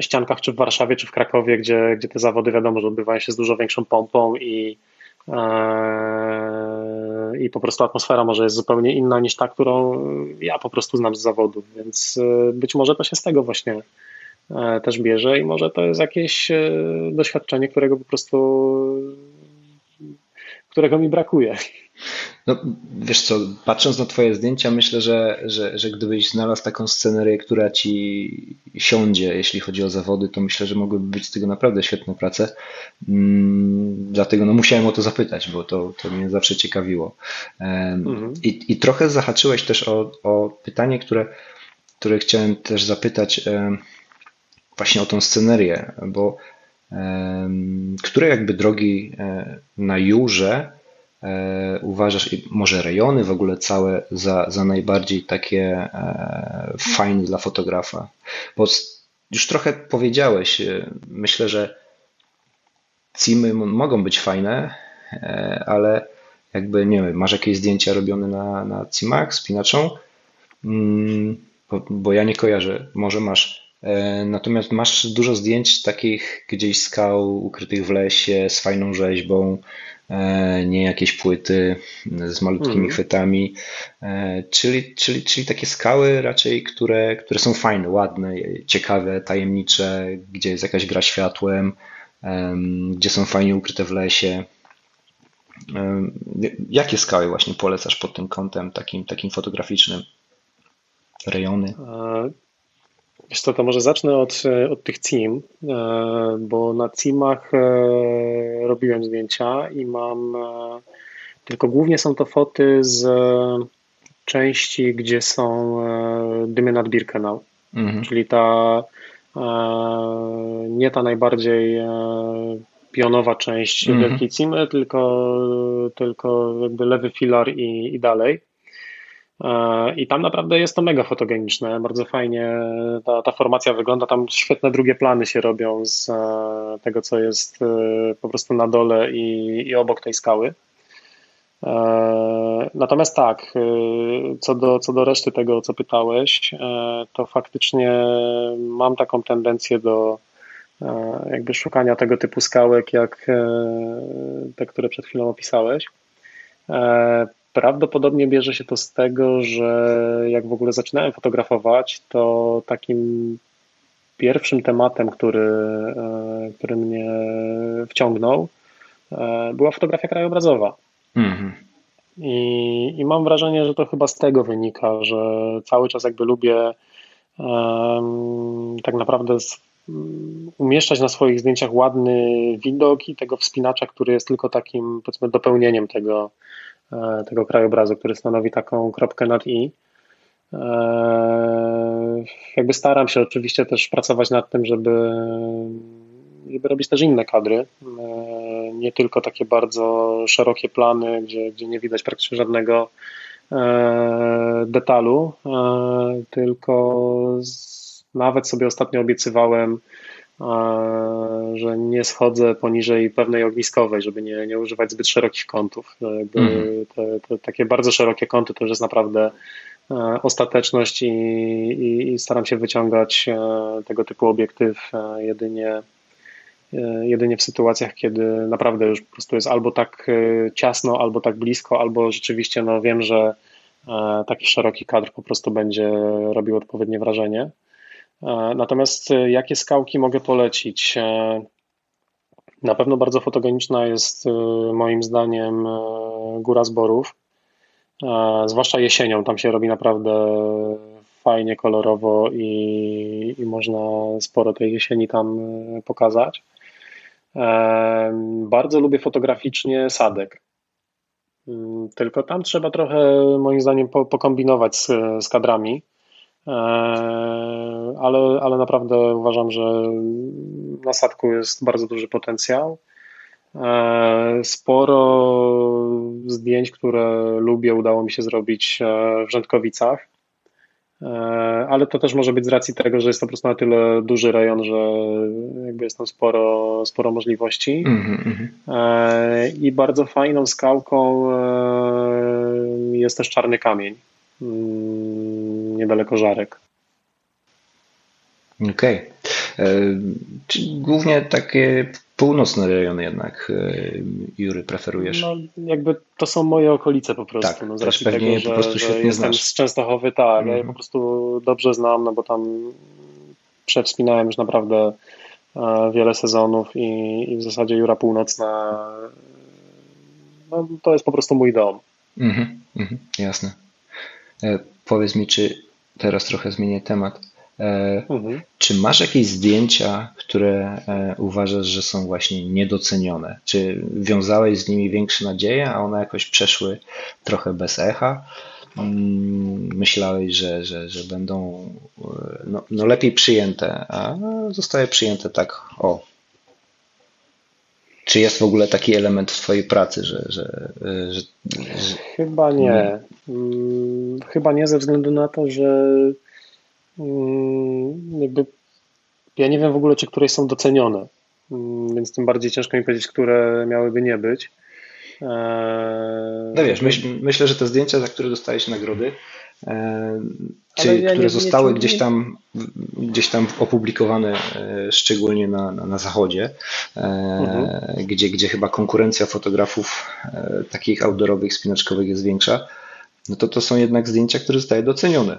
ściankach, czy w Warszawie, czy w Krakowie, gdzie, gdzie te zawody wiadomo, że odbywają się z dużo większą pompą i, e, i po prostu atmosfera może jest zupełnie inna niż ta, którą ja po prostu znam z zawodów, więc być może to się z tego właśnie też bierze i może to jest jakieś doświadczenie, którego po prostu którego mi brakuje. No, wiesz co, patrząc na Twoje zdjęcia, myślę, że, że, że gdybyś znalazł taką scenerię, która Ci siądzie, jeśli chodzi o zawody, to myślę, że mogłyby być z tego naprawdę świetne prace. Mm, dlatego no, musiałem o to zapytać, bo to, to mnie zawsze ciekawiło. Mhm. I, I trochę zahaczyłeś też o, o pytanie, które, które chciałem też zapytać właśnie o tą scenerię, bo które jakby drogi e, na Jurze uważasz, może rejony w ogóle całe, za, za najbardziej takie e, fajne dla fotografa? Bo już trochę powiedziałeś, e, myślę, że cimy mogą być fajne, ale jakby, nie wiem, masz jakieś zdjęcia robione na, na cimach spinaczą? Mm, bo, bo ja nie kojarzę, może masz. Natomiast masz dużo zdjęć takich gdzieś skał ukrytych w lesie z fajną rzeźbą, E, nie jakieś płyty z malutkimi mm. chwytami, e, czyli, czyli, czyli takie skały raczej, które, które są fajne, ładne, ciekawe, tajemnicze, gdzie jest jakaś gra światłem, gdzie są fajnie ukryte w lesie. Jakie skały właśnie polecasz pod tym kątem takim, takim fotograficznym? Rejony? E, Wiesz co, to może zacznę od, od tych CIM, e, bo na CIMach e, robiłem zdjęcia i mam, e, tylko głównie są to foty z części, gdzie są dymy nad Birkenau, mhm. czyli ta nie ta najbardziej pionowa część mhm. Wielkiej Cimy, tylko, tylko jakby lewy filar i, i dalej. E, I tam naprawdę jest to mega fotogeniczne, bardzo fajnie ta, ta formacja wygląda. Tam świetne drugie plany się robią z e, tego, co jest e, po prostu na dole i, i obok tej skały. Natomiast tak, co do, co do reszty tego, co pytałeś, to faktycznie mam taką tendencję do jakby szukania tego typu skałek, jak te, które przed chwilą opisałeś. Prawdopodobnie bierze się to z tego, że jak w ogóle zaczynałem fotografować, to takim pierwszym tematem, który, e, który mnie wciągnął, e, była fotografia krajobrazowa. Mhm. I, I mam wrażenie, że to chyba z tego wynika, że cały czas jakby lubię um, tak naprawdę umieszczać na swoich zdjęciach ładny widok i tego wspinacza, który jest tylko takim powiedzmy dopełnieniem tego, tego krajobrazu, który stanowi taką kropkę nad i. E, jakby staram się oczywiście też pracować nad tym, żeby, żeby robić też inne kadry. E, nie tylko takie bardzo szerokie plany, gdzie, gdzie nie widać praktycznie żadnego detalu, tylko nawet sobie ostatnio obiecywałem że nie schodzę poniżej pewnej ogniskowej, żeby nie, nie używać zbyt szerokich kątów. Mm. Te, te, takie bardzo szerokie kąty to już jest naprawdę e, ostateczność i, i, i, staram się wyciągać e, tego typu obiektyw e, jedynie, jedynie w sytuacjach, kiedy naprawdę już po prostu jest albo tak ciasno, albo tak blisko, albo rzeczywiście no, wiem, że taki szeroki kadr po prostu będzie robił odpowiednie wrażenie. E, natomiast e, jakie skałki mogę polecić? E, na pewno bardzo fotogeniczna jest moim zdaniem Góra Zborów, zwłaszcza jesienią. Tam się robi naprawdę fajnie, kolorowo i, i można sporo tej jesieni tam pokazać. Bardzo lubię fotograficznie Sadek. Mm, tylko tam trzeba trochę, moim zdaniem, pokombinować z, z kadrami ale, ale naprawdę uważam, że na sadku jest bardzo duży potencjał. E, sporo zdjęć, które lubię, udało mi się zrobić e, w Rzędkowicach. ale to też może być z racji tego, że jest to po prostu na tyle duży rejon, że jakby jest tam sporo, sporo możliwości. Mm-hmm. I bardzo fajną skałką jest też czarny kamień, niedaleko Żarek. Okej. Okay. Czyli głównie takie północne rejony jednak, e, Jury, preferujesz? No, jakby to są moje okolice po prostu. Tak, no, z racji tego, że, po prostu że jestem znasz. z Częstochowy, tak, mm. ja mhm. po prostu dobrze znam, no bo tam przewspinałem już naprawdę e, wiele sezonów i, i w zasadzie Jura Północna no, to jest po prostu mój dom. Mhm, mhm, jasne. E, powiedz mi, czy teraz trochę zmienię temat. E, mhm. Czy masz jakieś zdjęcia, które e, uważasz, że są właśnie niedocenione? Czy wiązałeś z nimi większe nadzieje, a one jakoś przeszły trochę bez echa? Mm, myślałeś, że, że, że będą no, no lepiej przyjęte, a zostaje przyjęte tak, o. Czy jest w ogóle taki element w Twojej pracy, że. że, że, że... Chyba nie. Hmm. Chyba nie, ze względu na to, że Mm, jakby ja nie wiem w ogóle, czy któreś są docenione, mm, więc tym bardziej ciężko mi powiedzieć, które miałyby nie być. Eee, no wiesz, myśl, myślę, że te zdjęcia, za które dostajesz nagrody, czy ja które nie, zostały nie, gdzieś tam gdzieś tam opublikowane, e, szczególnie na, na, na zachodzie, e, mhm. gdzie, gdzie chyba konkurencja fotografów takich outdoorowych, spinaczkowych jest większa, no to to są jednak zdjęcia, które zostały docenione.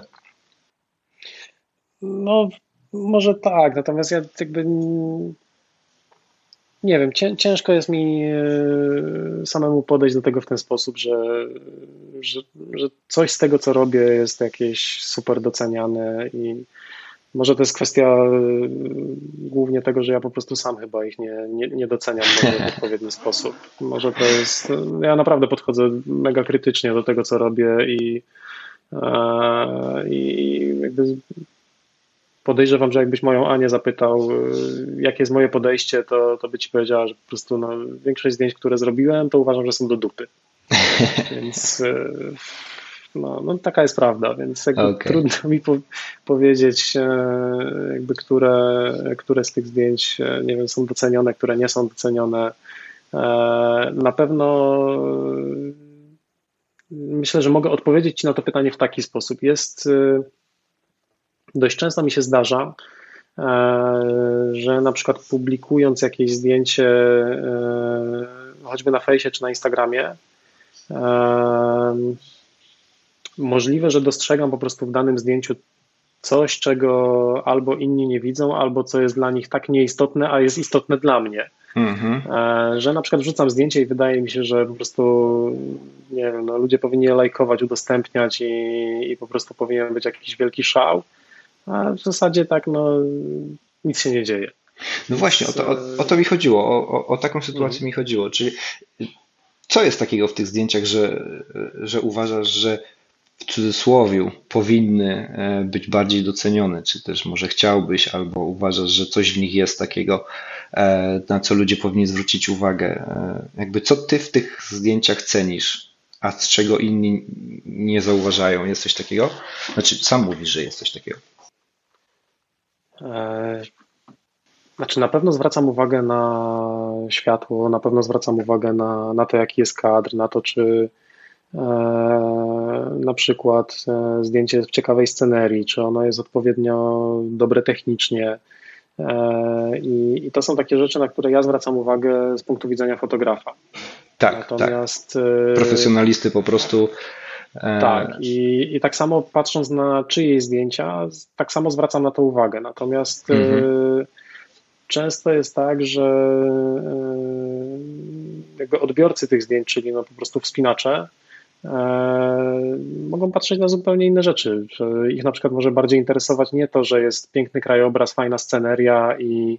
No, może tak, natomiast ja jakby nie wiem, ciężko jest mi e, samemu podejść do tego w ten sposób, że, że, że coś z tego, co robię, jest jakieś super doceniane i może to jest kwestia e, głównie tego, że ja po prostu sam chyba ich nie, nie, nie doceniam w odpowiedni sposób. Może to jest. Ja naprawdę podchodzę mega krytycznie do tego, co robię i, e, i jakby podejrzewam, że jakbyś moją Anię zapytał, y, jakie jest moje podejście, to, to by ci powiedziała, że po prostu no, większość zdjęć, które zrobiłem, to uważam, że są do dupy. Więc y, no, no, taka jest prawda, więc jakby okay. trudno mi po, powiedzieć, e, jakby które, które z tych zdjęć nie wiem, są docenione, które nie są docenione. E, na pewno myślę, że mogę odpowiedzieć Ci na to pytanie w taki sposób. Jest Dość często mi się zdarza, e, że na przykład publikując jakieś zdjęcie, e, choćby na fejsie czy na Instagramie, e, możliwe, że dostrzegam po prostu w danym zdjęciu coś, czego albo inni nie widzą, albo co jest dla nich tak nieistotne, a jest istotne dla mnie. Mhm. Że na przykład wrzucam zdjęcie i wydaje mi się, że po prostu nie wiem, no, ludzie powinni je lajkować, udostępniać i, i po prostu powinien być jakiś wielki szał a w zasadzie tak, no nic się nie dzieje. No właśnie, o to, o, o to mi chodziło, o, o, o taką sytuację mhm. mi chodziło. Czyli co jest takiego w tych zdjęciach, że, że uważasz, że w cudzysłowie powinny e, być bardziej docenione, czy też może chciałbyś, albo uważasz, że coś w nich jest takiego, e, na co ludzie powinni zwrócić uwagę? E, jakby co ty w tych zdjęciach cenisz, a z czego inni nie zauważają? Jest coś takiego? Znaczy, sam mówisz, że jest coś takiego. E, znaczy, na pewno zwracam uwagę na światło, na pewno zwracam uwagę na, na to, jaki jest kadr, na to, czy e, na przykład e, zdjęcie jest w ciekawej scenerii, czy ono jest odpowiednio dobre technicznie. E, i, I to są takie rzeczy, na które ja zwracam uwagę z punktu widzenia fotografa. Tak, tak. Natomiast, tak. Profesjonalisty po prostu tak, i, i tak samo patrząc na czyjeś zdjęcia, tak samo zwracam na to uwagę. Natomiast e, mhm. często jest tak, że e, jakby odbiorcy tych zdjęć, czyli no po prostu wspinacze, mogą patrzeć na zupełnie inne rzeczy. Ich na przykład może bardziej interesować nie to, że jest piękny krajobraz, fajna sceneria i,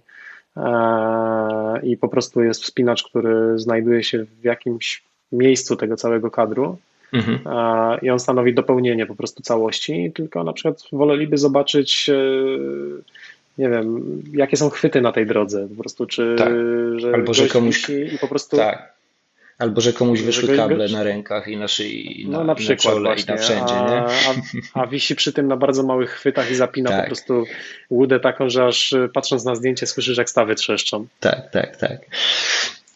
i po prostu jest wspinacz, który znajduje się w jakimś miejscu tego całego kadru, Mhm. I on stanowi dopełnienie po prostu całości, tylko na przykład woleliby zobaczyć e, nie wiem, jakie są chwyty na tej drodze, po prostu czy tak. że albo że komuś i po prostu tak. Albo że komuś wyszły kable na rękach i na szyi, i na, no, na, przykład na czole właśnie, i na wszędzie, a, nie? A, a wisi przy tym na bardzo małych chwytach i zapina tak. po prostu łudę taką, że aż y, patrząc na zdjęcie słyszysz jak stawy trzeszczą. Tak, tak, tak.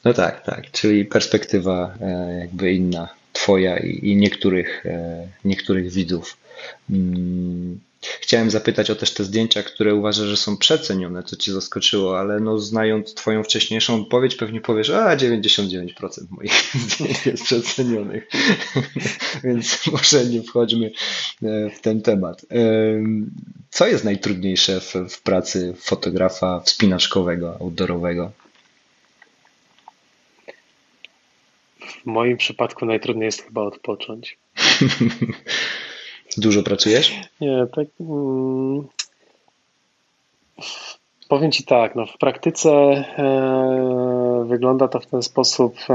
No tak, tak, czyli perspektywa e, jakby inna, twoja i, niektórych, e, niektórych widzów. Mm, Chciałem zapytać o też te zdjęcia, które uważasz, że są przecenione, co cię zaskoczyło, ale no znając twoją wcześniejszą odpowiedź, pewnie powiesz, a 99% moich zdjęć jest przecenionych. Więc może nie wchodźmy e, w ten temat. Co jest najtrudniejsze w, w pracy fotografa wspinaczkowego, outdoorowego? W moim przypadku najtrudniej jest chyba odpocząć. Dużo pracujesz? Nie, tak. Mm, powiem Ci tak, no w praktyce e, wygląda to w ten sposób, e,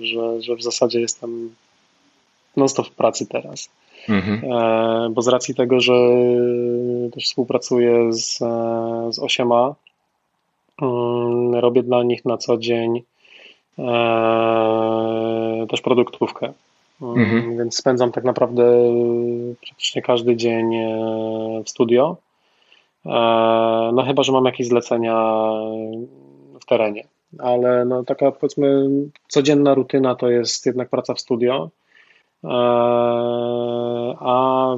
że, że w zasadzie jestem non-stop w pracy teraz. Mhm. E, bo z racji tego, że też współpracuję z, e, z 8A, mm, robię dla nich na co dzień też produktówkę. Mhm. Więc spędzam tak naprawdę praktycznie każdy dzień e, w studio. E, no chyba, że mam jakieś zlecenia w terenie. Ale no taka powiedzmy codzienna rutyna to jest jednak praca w studio. E, a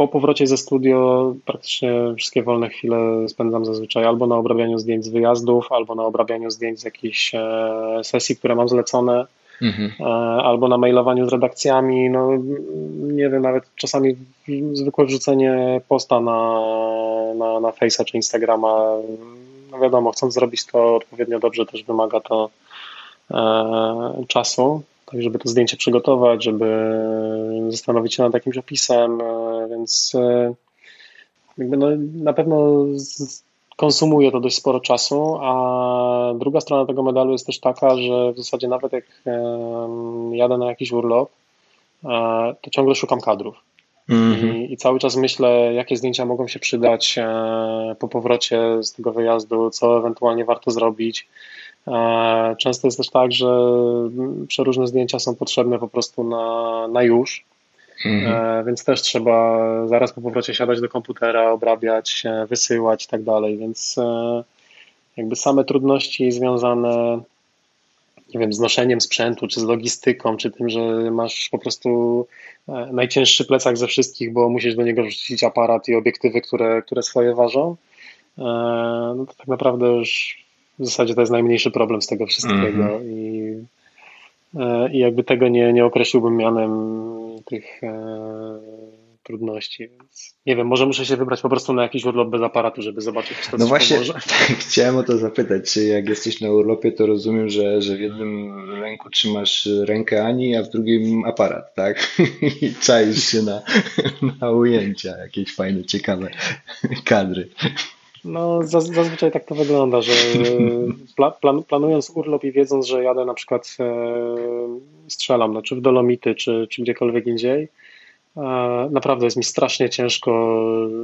po powrocie ze studio praktycznie wszystkie wolne chwile spędzam zazwyczaj albo na obrabianiu zdjęć z wyjazdów, albo na obrabianiu zdjęć z jakichś sesji, które mam zlecone mhm. E, albo na mailowaniu z redakcjami, no nie wiem, nawet czasami zwykłe wrzucenie posta na, na, na Face'a czy Instagrama, no wiadomo, chcąc zrobić to odpowiednio dobrze, też wymaga to e, czasu, tak żeby to zdjęcie przygotować, żeby zastanowić się nad jakimś opisem, e, więc e, no, na pewno konsumuje to dość sporo czasu, a druga strona tego medalu jest też taka, że w zasadzie nawet jak jadę na jakiś urlop, e, to ciągle szukam kadrów. Mm -hmm. I, I, cały czas myślę, jakie zdjęcia mogą się przydać e, po powrocie z tego wyjazdu, co ewentualnie warto zrobić. E, często jest też tak, że przeróżne zdjęcia są potrzebne po prostu na, na już. Mhm. Więc też trzeba zaraz po powrocie siadać do komputera, obrabiać, wysyłać i tak dalej. Więc e, jakby same trudności związane nie wiem, z noszeniem sprzętu, czy z logistyką, czy tym, że masz po prostu e, najcięższy plecak ze wszystkich, bo musisz do niego wrzucić aparat i obiektywy, które, które swoje ważą, no to tak naprawdę już w zasadzie to jest najmniejszy problem z tego wszystkiego mm -hmm. i, i jakby tego nie, nie określiłbym mianem tych e, trudności. Więc nie wiem, może muszę się wybrać po prostu na jakiś urlop bez aparatu, żeby zobaczyć, co No właśnie, tak, chciałem o to zapytać, czy jak jesteś na urlopie, to rozumiem, że, że w jednym ręku trzymasz rękę Ani, a w drugim aparat, tak? I czaisz się na, na ujęcia, jakieś fajne, ciekawe kadry. No, zazwyczaj tak to wygląda, że plan, planując urlop i wiedząc, że jadę na przykład e, strzelam, no, czy w Dolomity, czy, czy gdziekolwiek indziej, e, naprawdę jest mi strasznie ciężko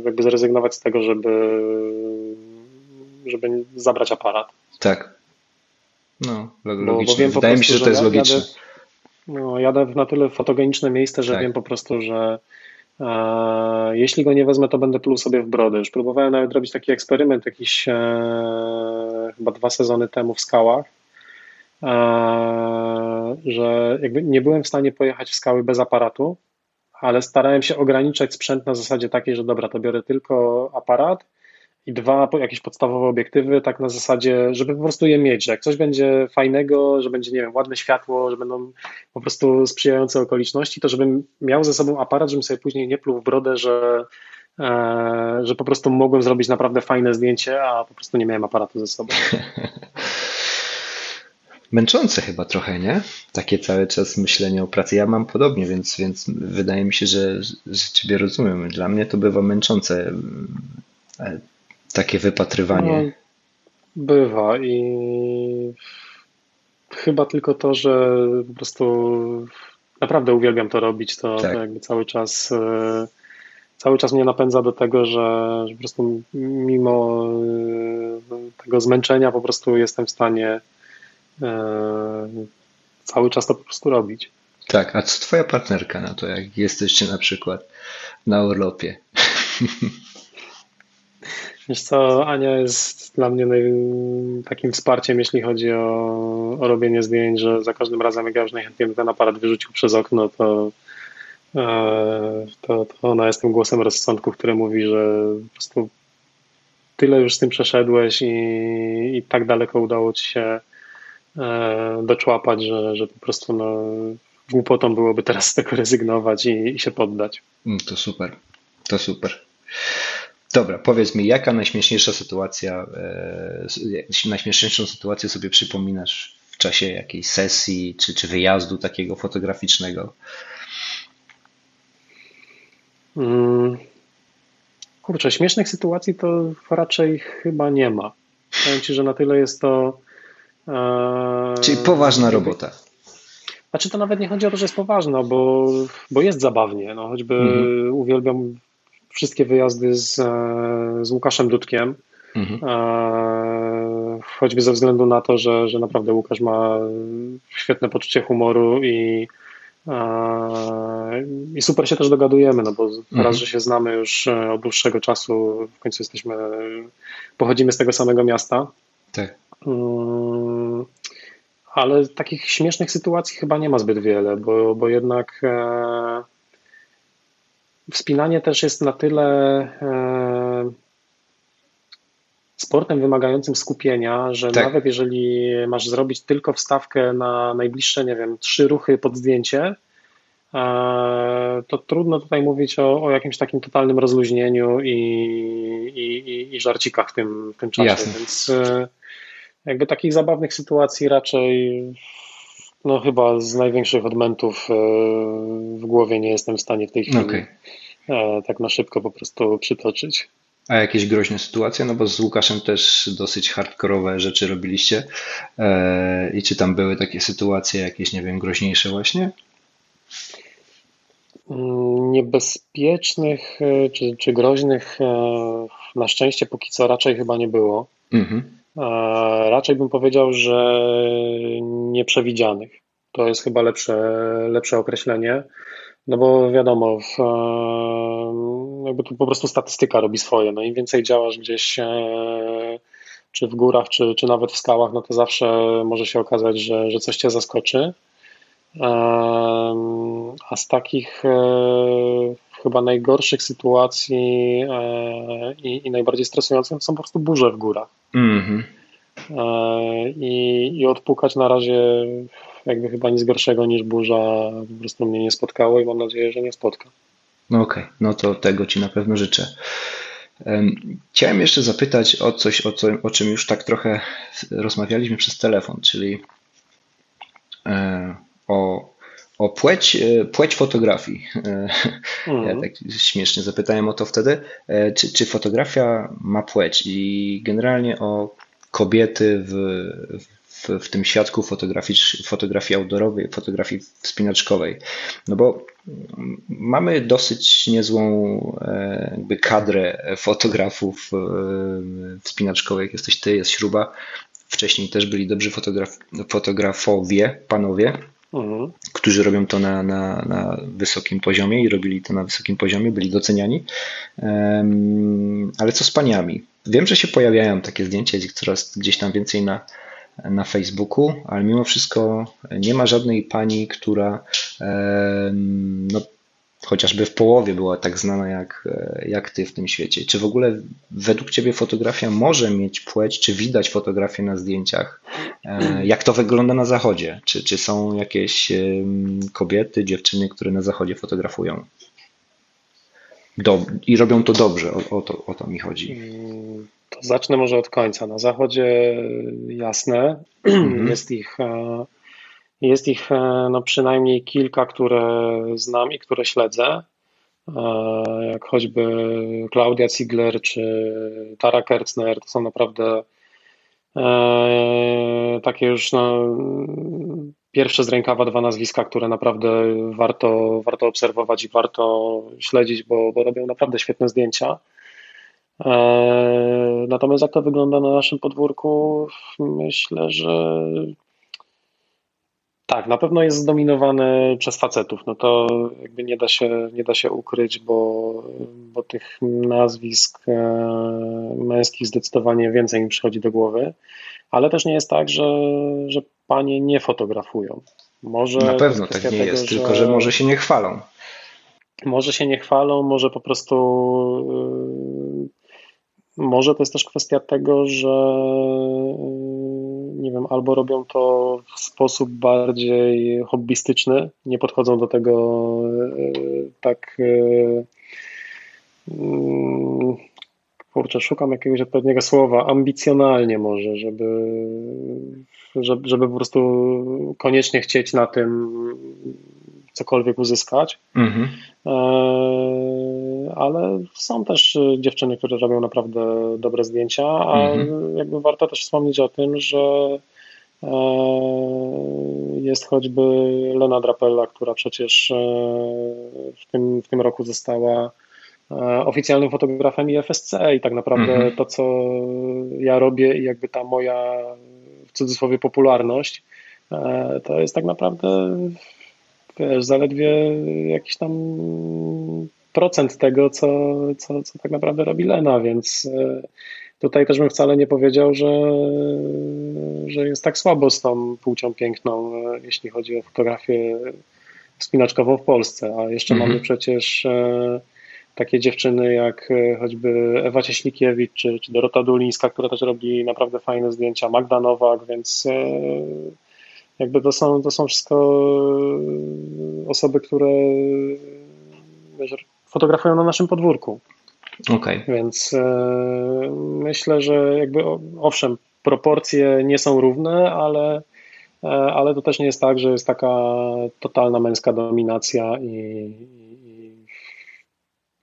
jakby zrezygnować z tego, żeby, żeby zabrać aparat. Tak. No, logicznie. Bo, wiem Wydaje mi się, że to jest logiczne. Jadę, no, jadę w na tyle fotogeniczne miejsce, że tak. wiem po prostu, że jeśli go nie wezmę, to będę pluł sobie w brodę. Już próbowałem nawet robić taki eksperyment jakiś e, chyba dwa sezony temu w skałach, e, że jakby nie byłem w stanie pojechać w skały bez aparatu, ale starałem się ograniczać sprzęt na zasadzie takiej, że dobra, to biorę tylko aparat i dwa jakieś podstawowe obiektywy, tak na zasadzie, żeby po prostu je mieć, że jak coś będzie fajnego, że będzie, nie wiem, ładne światło, że będą po prostu sprzyjające okoliczności, to żebym miał ze sobą aparat, żebym sobie później nie pluł w brodę, że, e, że po prostu mogłem zrobić naprawdę fajne zdjęcie, a po prostu nie miałem aparatu ze sobą. Męczące chyba trochę, nie? Takie cały czas myślenie o pracy. Ja mam podobnie, więc, więc wydaje mi się, że, że Ciebie rozumiem. Dla mnie to bywa męczące takie wypatrywanie. No, bywa i chyba tylko to, że po prostu naprawdę uwielbiam to robić, to, tak. to jakby cały czas e, cały czas mnie napędza do tego, że, po prostu mimo e, tego zmęczenia po prostu jestem w stanie cały czas to po prostu robić. Tak, a co twoja partnerka na to, jak jesteście na przykład na urlopie? Wiesz co, Ania jest dla mnie takim wsparciem, jeśli chodzi o, o robienie zdjęć, że za każdym razem, jak ja już najchętniej ten aparat wyrzucił przez okno, to, e, to, to ona jest tym głosem rozsądku, który mówi, że po prostu tyle już z tym przeszedłeś i, i tak daleko udało ci się e, doczłapać, że, że po prostu no, głupotą byłoby teraz z tego rezygnować i, i się poddać. Mm, to super, to super. Dobra, powiedz mi, jaka najśmieszniejsza sytuacja, e, najśmieszniejszą sytuację sobie przypominasz w czasie jakiejś sesji czy, czy wyjazdu takiego fotograficznego? Hmm. Kurczę, śmiesznych sytuacji to raczej chyba nie ma. Powiem Ci, że na tyle jest to. E, Czyli poważna robota. Znaczy to nawet nie chodzi o to, że jest poważna, bo, bo jest zabawnie. No, choćby mhm. uwielbiam wszystkie wyjazdy z, e, z Łukaszem Dudkiem. Mhm. E, choćby ze względu na to, że, że naprawdę Łukasz ma świetne poczucie humoru i, e, i super się też dogadujemy, no bo mhm. raz, że się znamy już od dłuższego czasu, w końcu jesteśmy, pochodzimy z tego samego miasta. Tak. Mm, ale takich śmiesznych sytuacji chyba nie ma zbyt wiele, bo, bo jednak Wspinanie też jest na tyle e, sportem wymagającym skupienia, że tak. nawet jeżeli masz zrobić tylko wstawkę na najbliższe, nie wiem, trzy ruchy pod zdjęcie, e, to trudno tutaj mówić o, o jakimś takim totalnym rozluźnieniu i, i, i żarcikach w tym, w tym czasie. Jasne. Więc e, jakby takich zabawnych sytuacji raczej no chyba z największych odmentów w głowie nie jestem w stanie w tej chwili okay. tak na szybko po prostu przytoczyć. A jakieś groźne sytuacje? No bo z Łukaszem też dosyć hardkorowe rzeczy robiliście. E, I czy tam były takie sytuacje jakieś, nie wiem, groźniejsze właśnie? Mm, niebezpiecznych e, czy, czy groźnych na szczęście póki co raczej chyba nie było. Mhm. Raczej bym powiedział, że nieprzewidzianych. To jest chyba lepsze, lepsze określenie. No bo wiadomo, w, jakby tu po prostu statystyka robi swoje. No im więcej działasz gdzieś e, czy w górach, czy, czy nawet w skałach, no to zawsze może się okazać, że, że coś cię zaskoczy. A z takich e, chyba najgorszych sytuacji e, i, i najbardziej stresujących są po prostu burze w górach. Mm-hmm. I, I odpukać na razie jakby chyba nic gorszego niż burza po prostu mnie nie spotkało i mam nadzieję, że nie spotka. No okej, okay. no to tego Ci na pewno życzę. Chciałem jeszcze zapytać o coś, o, co, o czym już tak trochę rozmawialiśmy przez telefon, czyli e, o o płeć, e, płeć fotografii. Mm. Ja tak śmiesznie zapytałem o to wtedy, e, czy, czy fotografia ma płeć i generalnie o kobiety w, w, w tym świadku fotografii, fotografii outdoorowej, fotografii wspinaczkowej. No bo mamy dosyć niezłą jakby kadrę fotografów wspinaczkowych. Jesteś ty, jest śruba. Wcześniej też byli dobrzy fotograf, fotografowie, panowie mhm. którzy robią to na, na, na wysokim poziomie i robili to na wysokim poziomie, byli doceniani. Ale co z paniami? Wiem, że się pojawiają takie zdjęcia, coraz gdzieś tam więcej na, na Facebooku, ale mimo wszystko nie ma żadnej pani, która no, chociażby w połowie była tak znana jak, jak ty w tym świecie. Czy w ogóle według ciebie fotografia może mieć płeć, czy widać fotografię na zdjęciach? E, jak to wygląda na zachodzie? Czy, czy są jakieś kobiety, dziewczyny, które na zachodzie fotografują? Do, I robią to dobrze, o, o, to, o to mi chodzi. Mm, to zacznę może od końca. Na zachodzie jasne, mhm. jest ich e, jest ich e, no, przynajmniej kilka, które znam i które śledzę, e, jak choćby Klaudia Ziegler czy Tara Kertzner. To są naprawdę e, takie już no, pierwsze z rękawa dwa nazwiska, które naprawdę warto, warto obserwować i warto śledzić, bo, bo robią naprawdę świetne zdjęcia. Natomiast jak to wygląda na naszym podwórku, myślę, że Tak, na pewno jest zdominowany przez facetów. No to jakby nie da się, nie da się ukryć, bo, bo tych nazwisk e, męskich zdecydowanie więcej mi przychodzi do głowy. Ale też nie jest tak, że, że panie nie fotografują. Może na pewno tak nie tego, jest, że... tylko że może się nie chwalą. Może się nie chwalą, może po prostu. Yy, może to jest też kwestia tego, że nie wiem, albo robią to w sposób bardziej hobbystyczny, nie podchodzą do tego e, tak e, mm, kurczę, szukam jakiegoś odpowiedniego słowa, ambicjonalnie może, żeby, żeby, żeby po prostu koniecznie chcieć na tym cokolwiek uzyskać. Mhm. E, ale są też dziewczyny, które robią naprawdę dobre zdjęcia, a mhm. jakby warto też wspomnieć o tym, że e, jest choćby Lena Drapella, która przecież e, w tym, w tym roku została oficjalnym fotografem IFSC i tak naprawdę mhm. to, co ja robię i jakby ta moja w cudzysłowie popularność, to jest tak naprawdę wiesz, zaledwie jakiś tam procent tego, co, co, co tak naprawdę robi Lena, więc e, tutaj też bym wcale nie powiedział, że, że jest tak słabo z tą płcią piękną, e, jeśli chodzi o fotografię spinaczkową w Polsce, a jeszcze mhm. mamy przecież e, takie dziewczyny jak choćby Ewa Cieślikiewicz czy, czy Dorota Dulińska, która też robi naprawdę fajne zdjęcia, Magda Nowak, więc jakby to są, to są wszystko osoby, które fotografują na naszym podwórku. Okay. Więc e, myślę, że jakby owszem, proporcje nie są równe, ale, e, ale to też nie jest tak, że jest taka totalna męska dominacja i, i,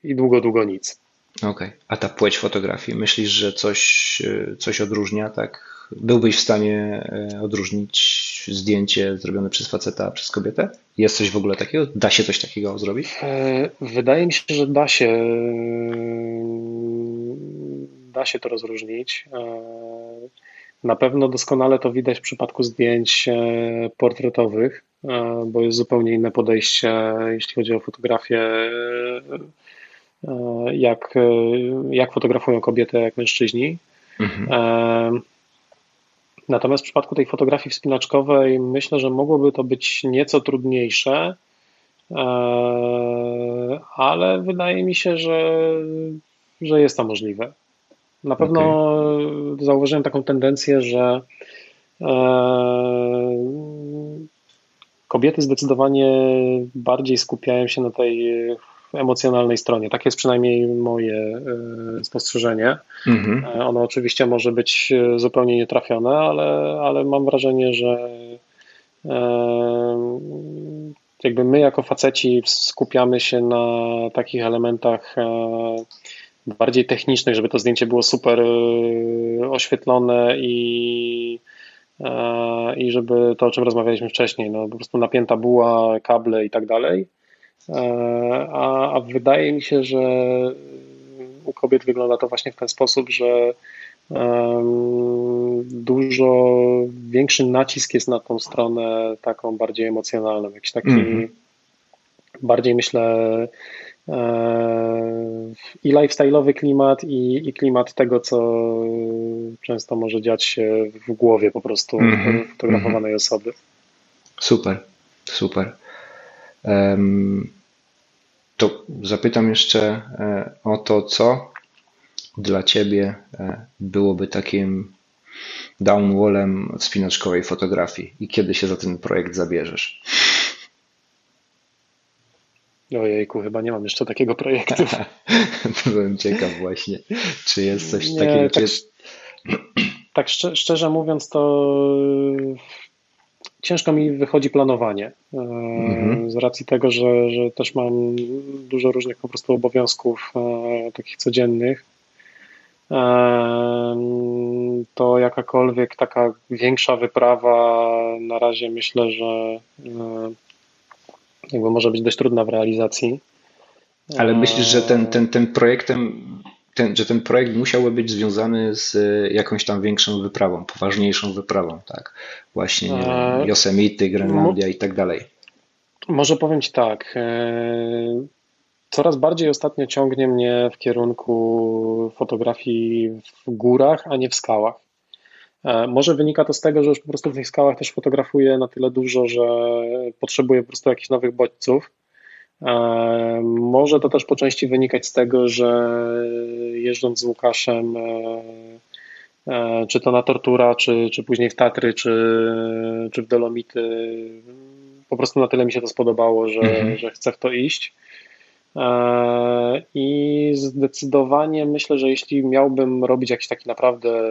i długo, długo nic. Okej. Okay. A ta płeć fotografii, myślisz, że coś, e, coś odróżnia, tak? Byłbyś w stanie odróżnić zdjęcie zrobione przez faceta, przez kobietę? Jest coś w ogóle takiego? Da się coś takiego zrobić? E, wydaje mi się, że da się da się to rozróżnić. E, na pewno doskonale to widać w przypadku zdjęć e, portretowych, bo jest zupełnie inne podejście, jeśli chodzi o fotografię, jak, jak fotografują kobiety, jak mężczyźni. Mhm. Natomiast w przypadku tej fotografii wspinaczkowej myślę, że mogłoby to być nieco trudniejsze, e, ale wydaje mi się, że, że jest to możliwe. Na pewno okay. zauważyłem taką tendencję, że e, kobiety zdecydowanie bardziej skupiają się na tej emocjonalnej stronie. Tak jest przynajmniej moje e, spostrzeżenie. Mhm. E, ono oczywiście może być e, zupełnie nietrafione, ale, ale mam wrażenie, że jakby my jako faceci skupiamy się na takich elementach bardziej technicznych, żeby to zdjęcie było super oświetlone i, i żeby to, o czym rozmawialiśmy wcześniej, no po prostu napięta buła, kable i tak dalej. E, a, a wydaje mi się, że u kobiet wygląda to właśnie w ten sposób, że dużo większy nacisk jest na tą stronę taką bardziej emocjonalną, jakiś taki mm. bardziej myślę e, i lifestyle'owy klimat i, i klimat tego, co często może dziać się w głowie po prostu mm-hmm. fotografowanej mm-hmm. osoby. Super, super. To zapytam jeszcze e, o to, co dla Ciebie e, byłoby takim downwallem spinaczkowej fotografii i kiedy się za ten projekt zabierzesz? Ojejku, chyba nie mam jeszcze takiego projektu. Byłem ciekaw właśnie, czy jest coś nie, takiego. Tak, tak szczerze mówiąc, to ciężko mi wychodzi planowanie. E, mhm. Z racji tego, że, że też mam dużo różnych po prostu obowiązków e, takich codziennych, e, to jakakolwiek taka większa wyprawa na razie myślę, że jakby może być dość trudna w realizacji. Ale myślisz, że ten, ten, ten projektem ten, że ten projekt musiałby być związany z jakąś tam większą wyprawą, poważniejszą wyprawą, tak? Właśnie nie wiem, Yosemite, Grenlandia i tak dalej. Może powiem Ci tak. E, coraz bardziej ostatnio ciągnie mnie w kierunku fotografii w górach, a nie w skałach. E, może wynika to z tego, że już po prostu w tych skałach też fotografuję na tyle dużo, że potrzebuję po prostu jakichś nowych bodźców. E, może to też po części wynikać z tego, że jeżdżąc z Łukaszem, czy to na Tortura, czy, czy później w Tatry, czy, czy w Dolomity, po prostu na tyle mi się to spodobało, że, mhm. że chcę w to iść. E, I zdecydowanie myślę, że jeśli miałbym robić jakiś taki naprawdę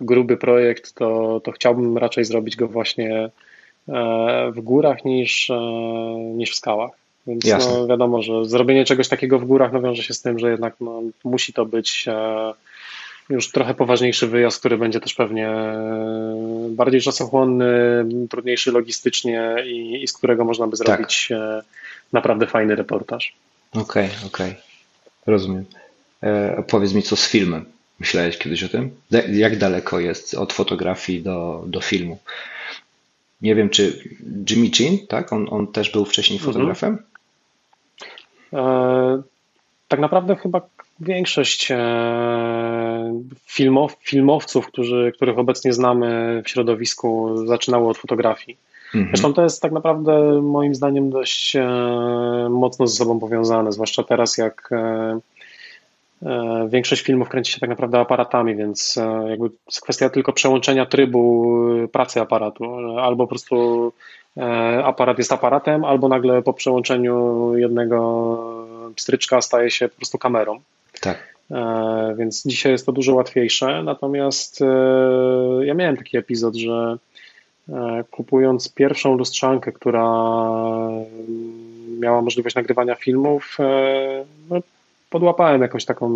gruby projekt, to, to chciałbym raczej zrobić go właśnie e, w górach niż, e, niż w skałach. Więc no, wiadomo, że zrobienie czegoś takiego w górach no, wiąże się z tym, że jednak no, musi to być już trochę poważniejszy wyjazd, który będzie też pewnie bardziej czasochłonny, trudniejszy logistycznie i, i z którego można by tak. zrobić tak. naprawdę fajny reportaż. Okej, okay, okej. Okay. Rozumiem. E, powiedz mi, co z filmem? Myślałeś kiedyś o tym? Jak daleko jest od fotografii do, do filmu? Nie wiem, czy Jimmy Chin, tak? On, on też był wcześniej mhm. fotografem? E, tak naprawdę chyba większość e, filmow, filmowców, którzy, których obecnie znamy w środowisku, zaczynało od fotografii. Mhm. Zresztą to jest tak naprawdę moim zdaniem dość e, mocno ze sobą powiązane, zwłaszcza teraz jak e, e, większość filmów kręci się tak naprawdę aparatami, więc jakby jest kwestia tylko przełączenia trybu pracy aparatu. Albo po prostu aparat jest aparatem, albo nagle po przełączeniu jednego stryczka staje się po prostu kamerą. Tak. Więc dzisiaj jest to dużo łatwiejsze. Natomiast ja miałem taki epizod, że E, kupując pierwszą lustrzankę, która miała możliwość nagrywania filmów, e, no, podłapałem jakąś taką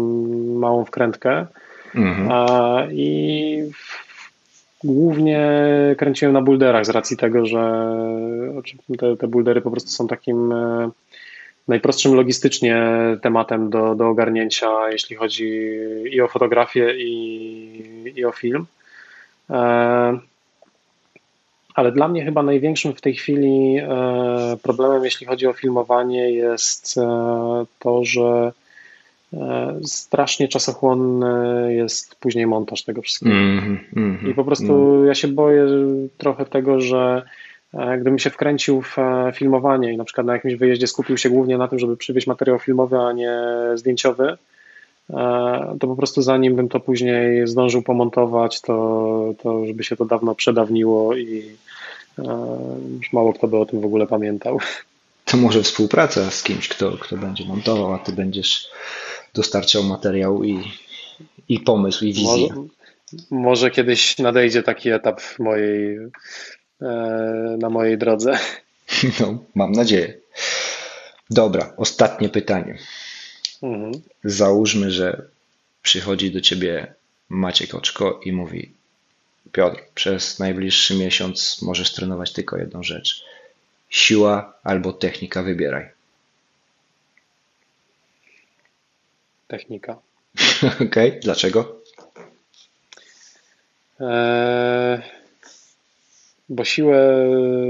małą wkrętkę mhm. i głównie kręciłem na bulderach z racji tego, że te, te buldery po prostu są takim e, najprostszym logistycznie tematem do, do ogarnięcia, jeśli chodzi i o fotografię, i, i o film. Ale dla mnie chyba największym w tej chwili e, problemem, jeśli chodzi o filmowanie, jest e, to, że e, strasznie czasochłonny jest później montaż tego wszystkiego. Mm, mm, I po prostu mm. ja się boję trochę tego, że gdybym się wkręcił w filmowanie i na przykład na jakimś wyjeździe skupił się głównie na tym, żeby przywieźć materiał filmowy, a nie zdjęciowy, to po prostu zanim bym to później zdążył pomontować, to, to już by się to dawno przedawniło i już mało kto by o tym w ogóle pamiętał. To może współpraca z kimś, kto, kto będzie montował, a ty będziesz dostarczał materiał i, i pomysł, i wizję. Może, może kiedyś nadejdzie taki etap w mojej, e, na mojej drodze. No, mam nadzieję. Dobra, ostatnie pytanie. Mhm. Załóżmy, że przychodzi do ciebie Maciek Oczko i mówi: Piotr, przez najbliższy miesiąc możesz trenować tylko jedną rzecz. Siła albo technika, wybieraj. Technika. Okej, okay. dlaczego? Eee, bo siłę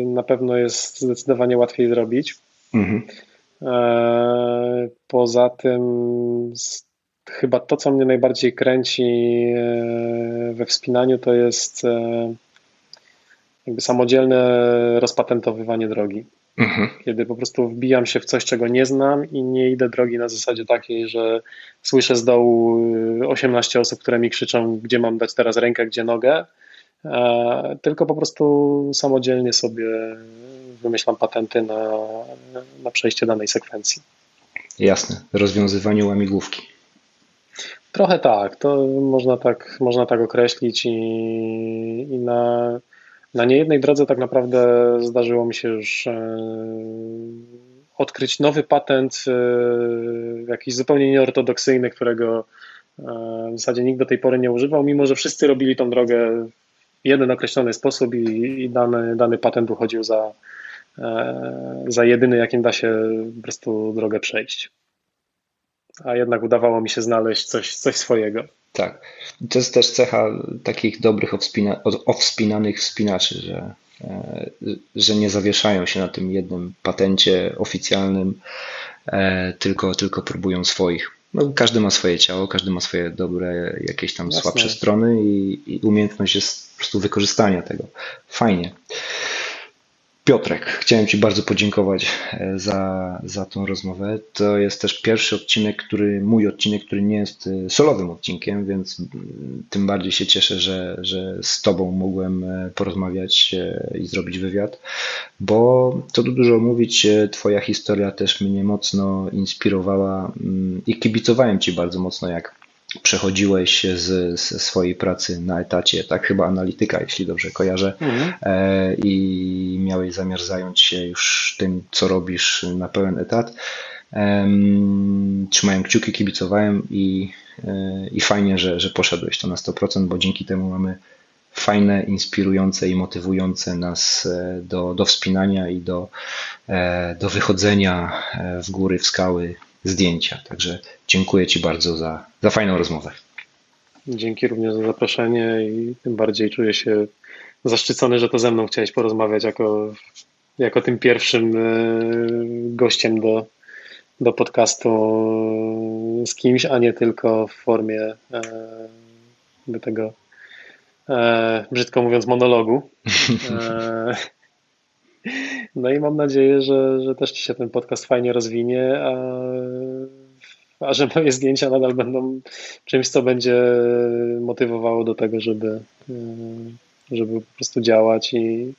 na pewno jest zdecydowanie łatwiej zrobić. Mhm. Eee, poza tym chyba to, co mnie najbardziej kręci eee, we wspinaniu, to jest jakby samodzielne rozpatentowywanie drogi. Mhm. Kiedy po prostu wbijam się w coś, czego nie znam i nie idę drogi na zasadzie takiej, że słyszę z dołu 18 osób, które mi krzyczą, gdzie mam dać teraz rękę, gdzie nogę, tylko po prostu samodzielnie sobie wymyślam patenty na, na przejście danej sekwencji. Jasne, rozwiązywanie łamigłówki. Trochę tak, to można tak, można tak określić i, i na, na niejednej drodze tak naprawdę zdarzyło mi się już e, odkryć nowy patent, e, jakiś zupełnie nieortodoksyjny, którego e, w zasadzie nikt do tej pory nie używał, mimo że wszyscy robili tą drogę w jeden określony sposób i, i dany, dany patent uchodził za, za jedyny, jakim da się po prostu drogę przejść. a jednak udawało mi się znaleźć coś, coś swojego. Tak. To jest też cecha takich dobrych owspina, owspinanych wspinaczy, że, e, że nie zawieszają się na tym jednym patencie oficjalnym, e, tylko, tylko próbują swoich. No, każdy ma swoje ciało, każdy ma swoje dobre, jakieś tam Jasne. słabsze strony i, i umiejętność jest po prostu wykorzystania tego. Fajnie. Piotrek, chciałem Ci bardzo podziękować e, za, za tą rozmowę. To jest też pierwszy odcinek, który, mój odcinek, który nie jest e, solowym odcinkiem, więc tym bardziej się cieszę, że, że z Tobą mogłem e, porozmawiać i zrobić wywiad, bo co tu dużo mówić, Twoja historia też mnie mocno inspirowała i kibicowałem Ci bardzo mocno, jak przechodziłeś z, z, swojej pracy na etacie, tak chyba analityka, jeśli dobrze kojarzę, mhm. e, i miałeś zamiar zająć się już tym, co robisz na pełen etat. Trzymałem kciuki, kibicowałem i, e, i fajnie, że, że poszedłeś to na 100%, bo dzięki temu mamy fajne, inspirujące i motywujące nas e, do, do wspinania i do, do wychodzenia w góry, w skały, zdjęcia. Także dziękuję Ci bardzo za, za fajną rozmowę. Dzięki również za zaproszenie i tym bardziej czuję się zaszczycony, że to ze mną chciałeś porozmawiać jako, jako tym pierwszym e, gościem do, do podcastu z kimś, a nie tylko w formie e, tego, e, brzydko mówiąc, monologu. No i mam nadzieję, że, że też Ci się ten podcast fajnie rozwinie, a, a że moje zdjęcia nadal będą czymś, co będzie motywowało do tego, żeby, żeby po prostu działać i,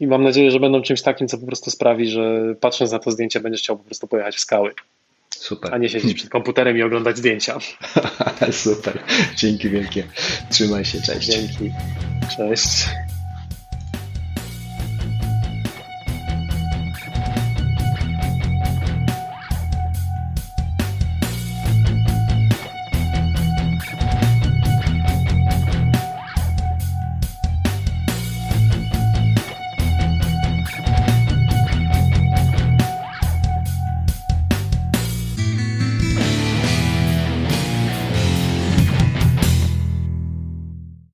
i mam nadzieję, że będą czymś takim, co po prostu sprawi, że patrząc na to zdjęcie będziesz chciał po prostu pojechać w skały. Super. A nie siedzieć przed komputerem i oglądać zdjęcia. Super. Dzięki wielkie. Trzymaj się. Cześć. Dzięki. Cześć.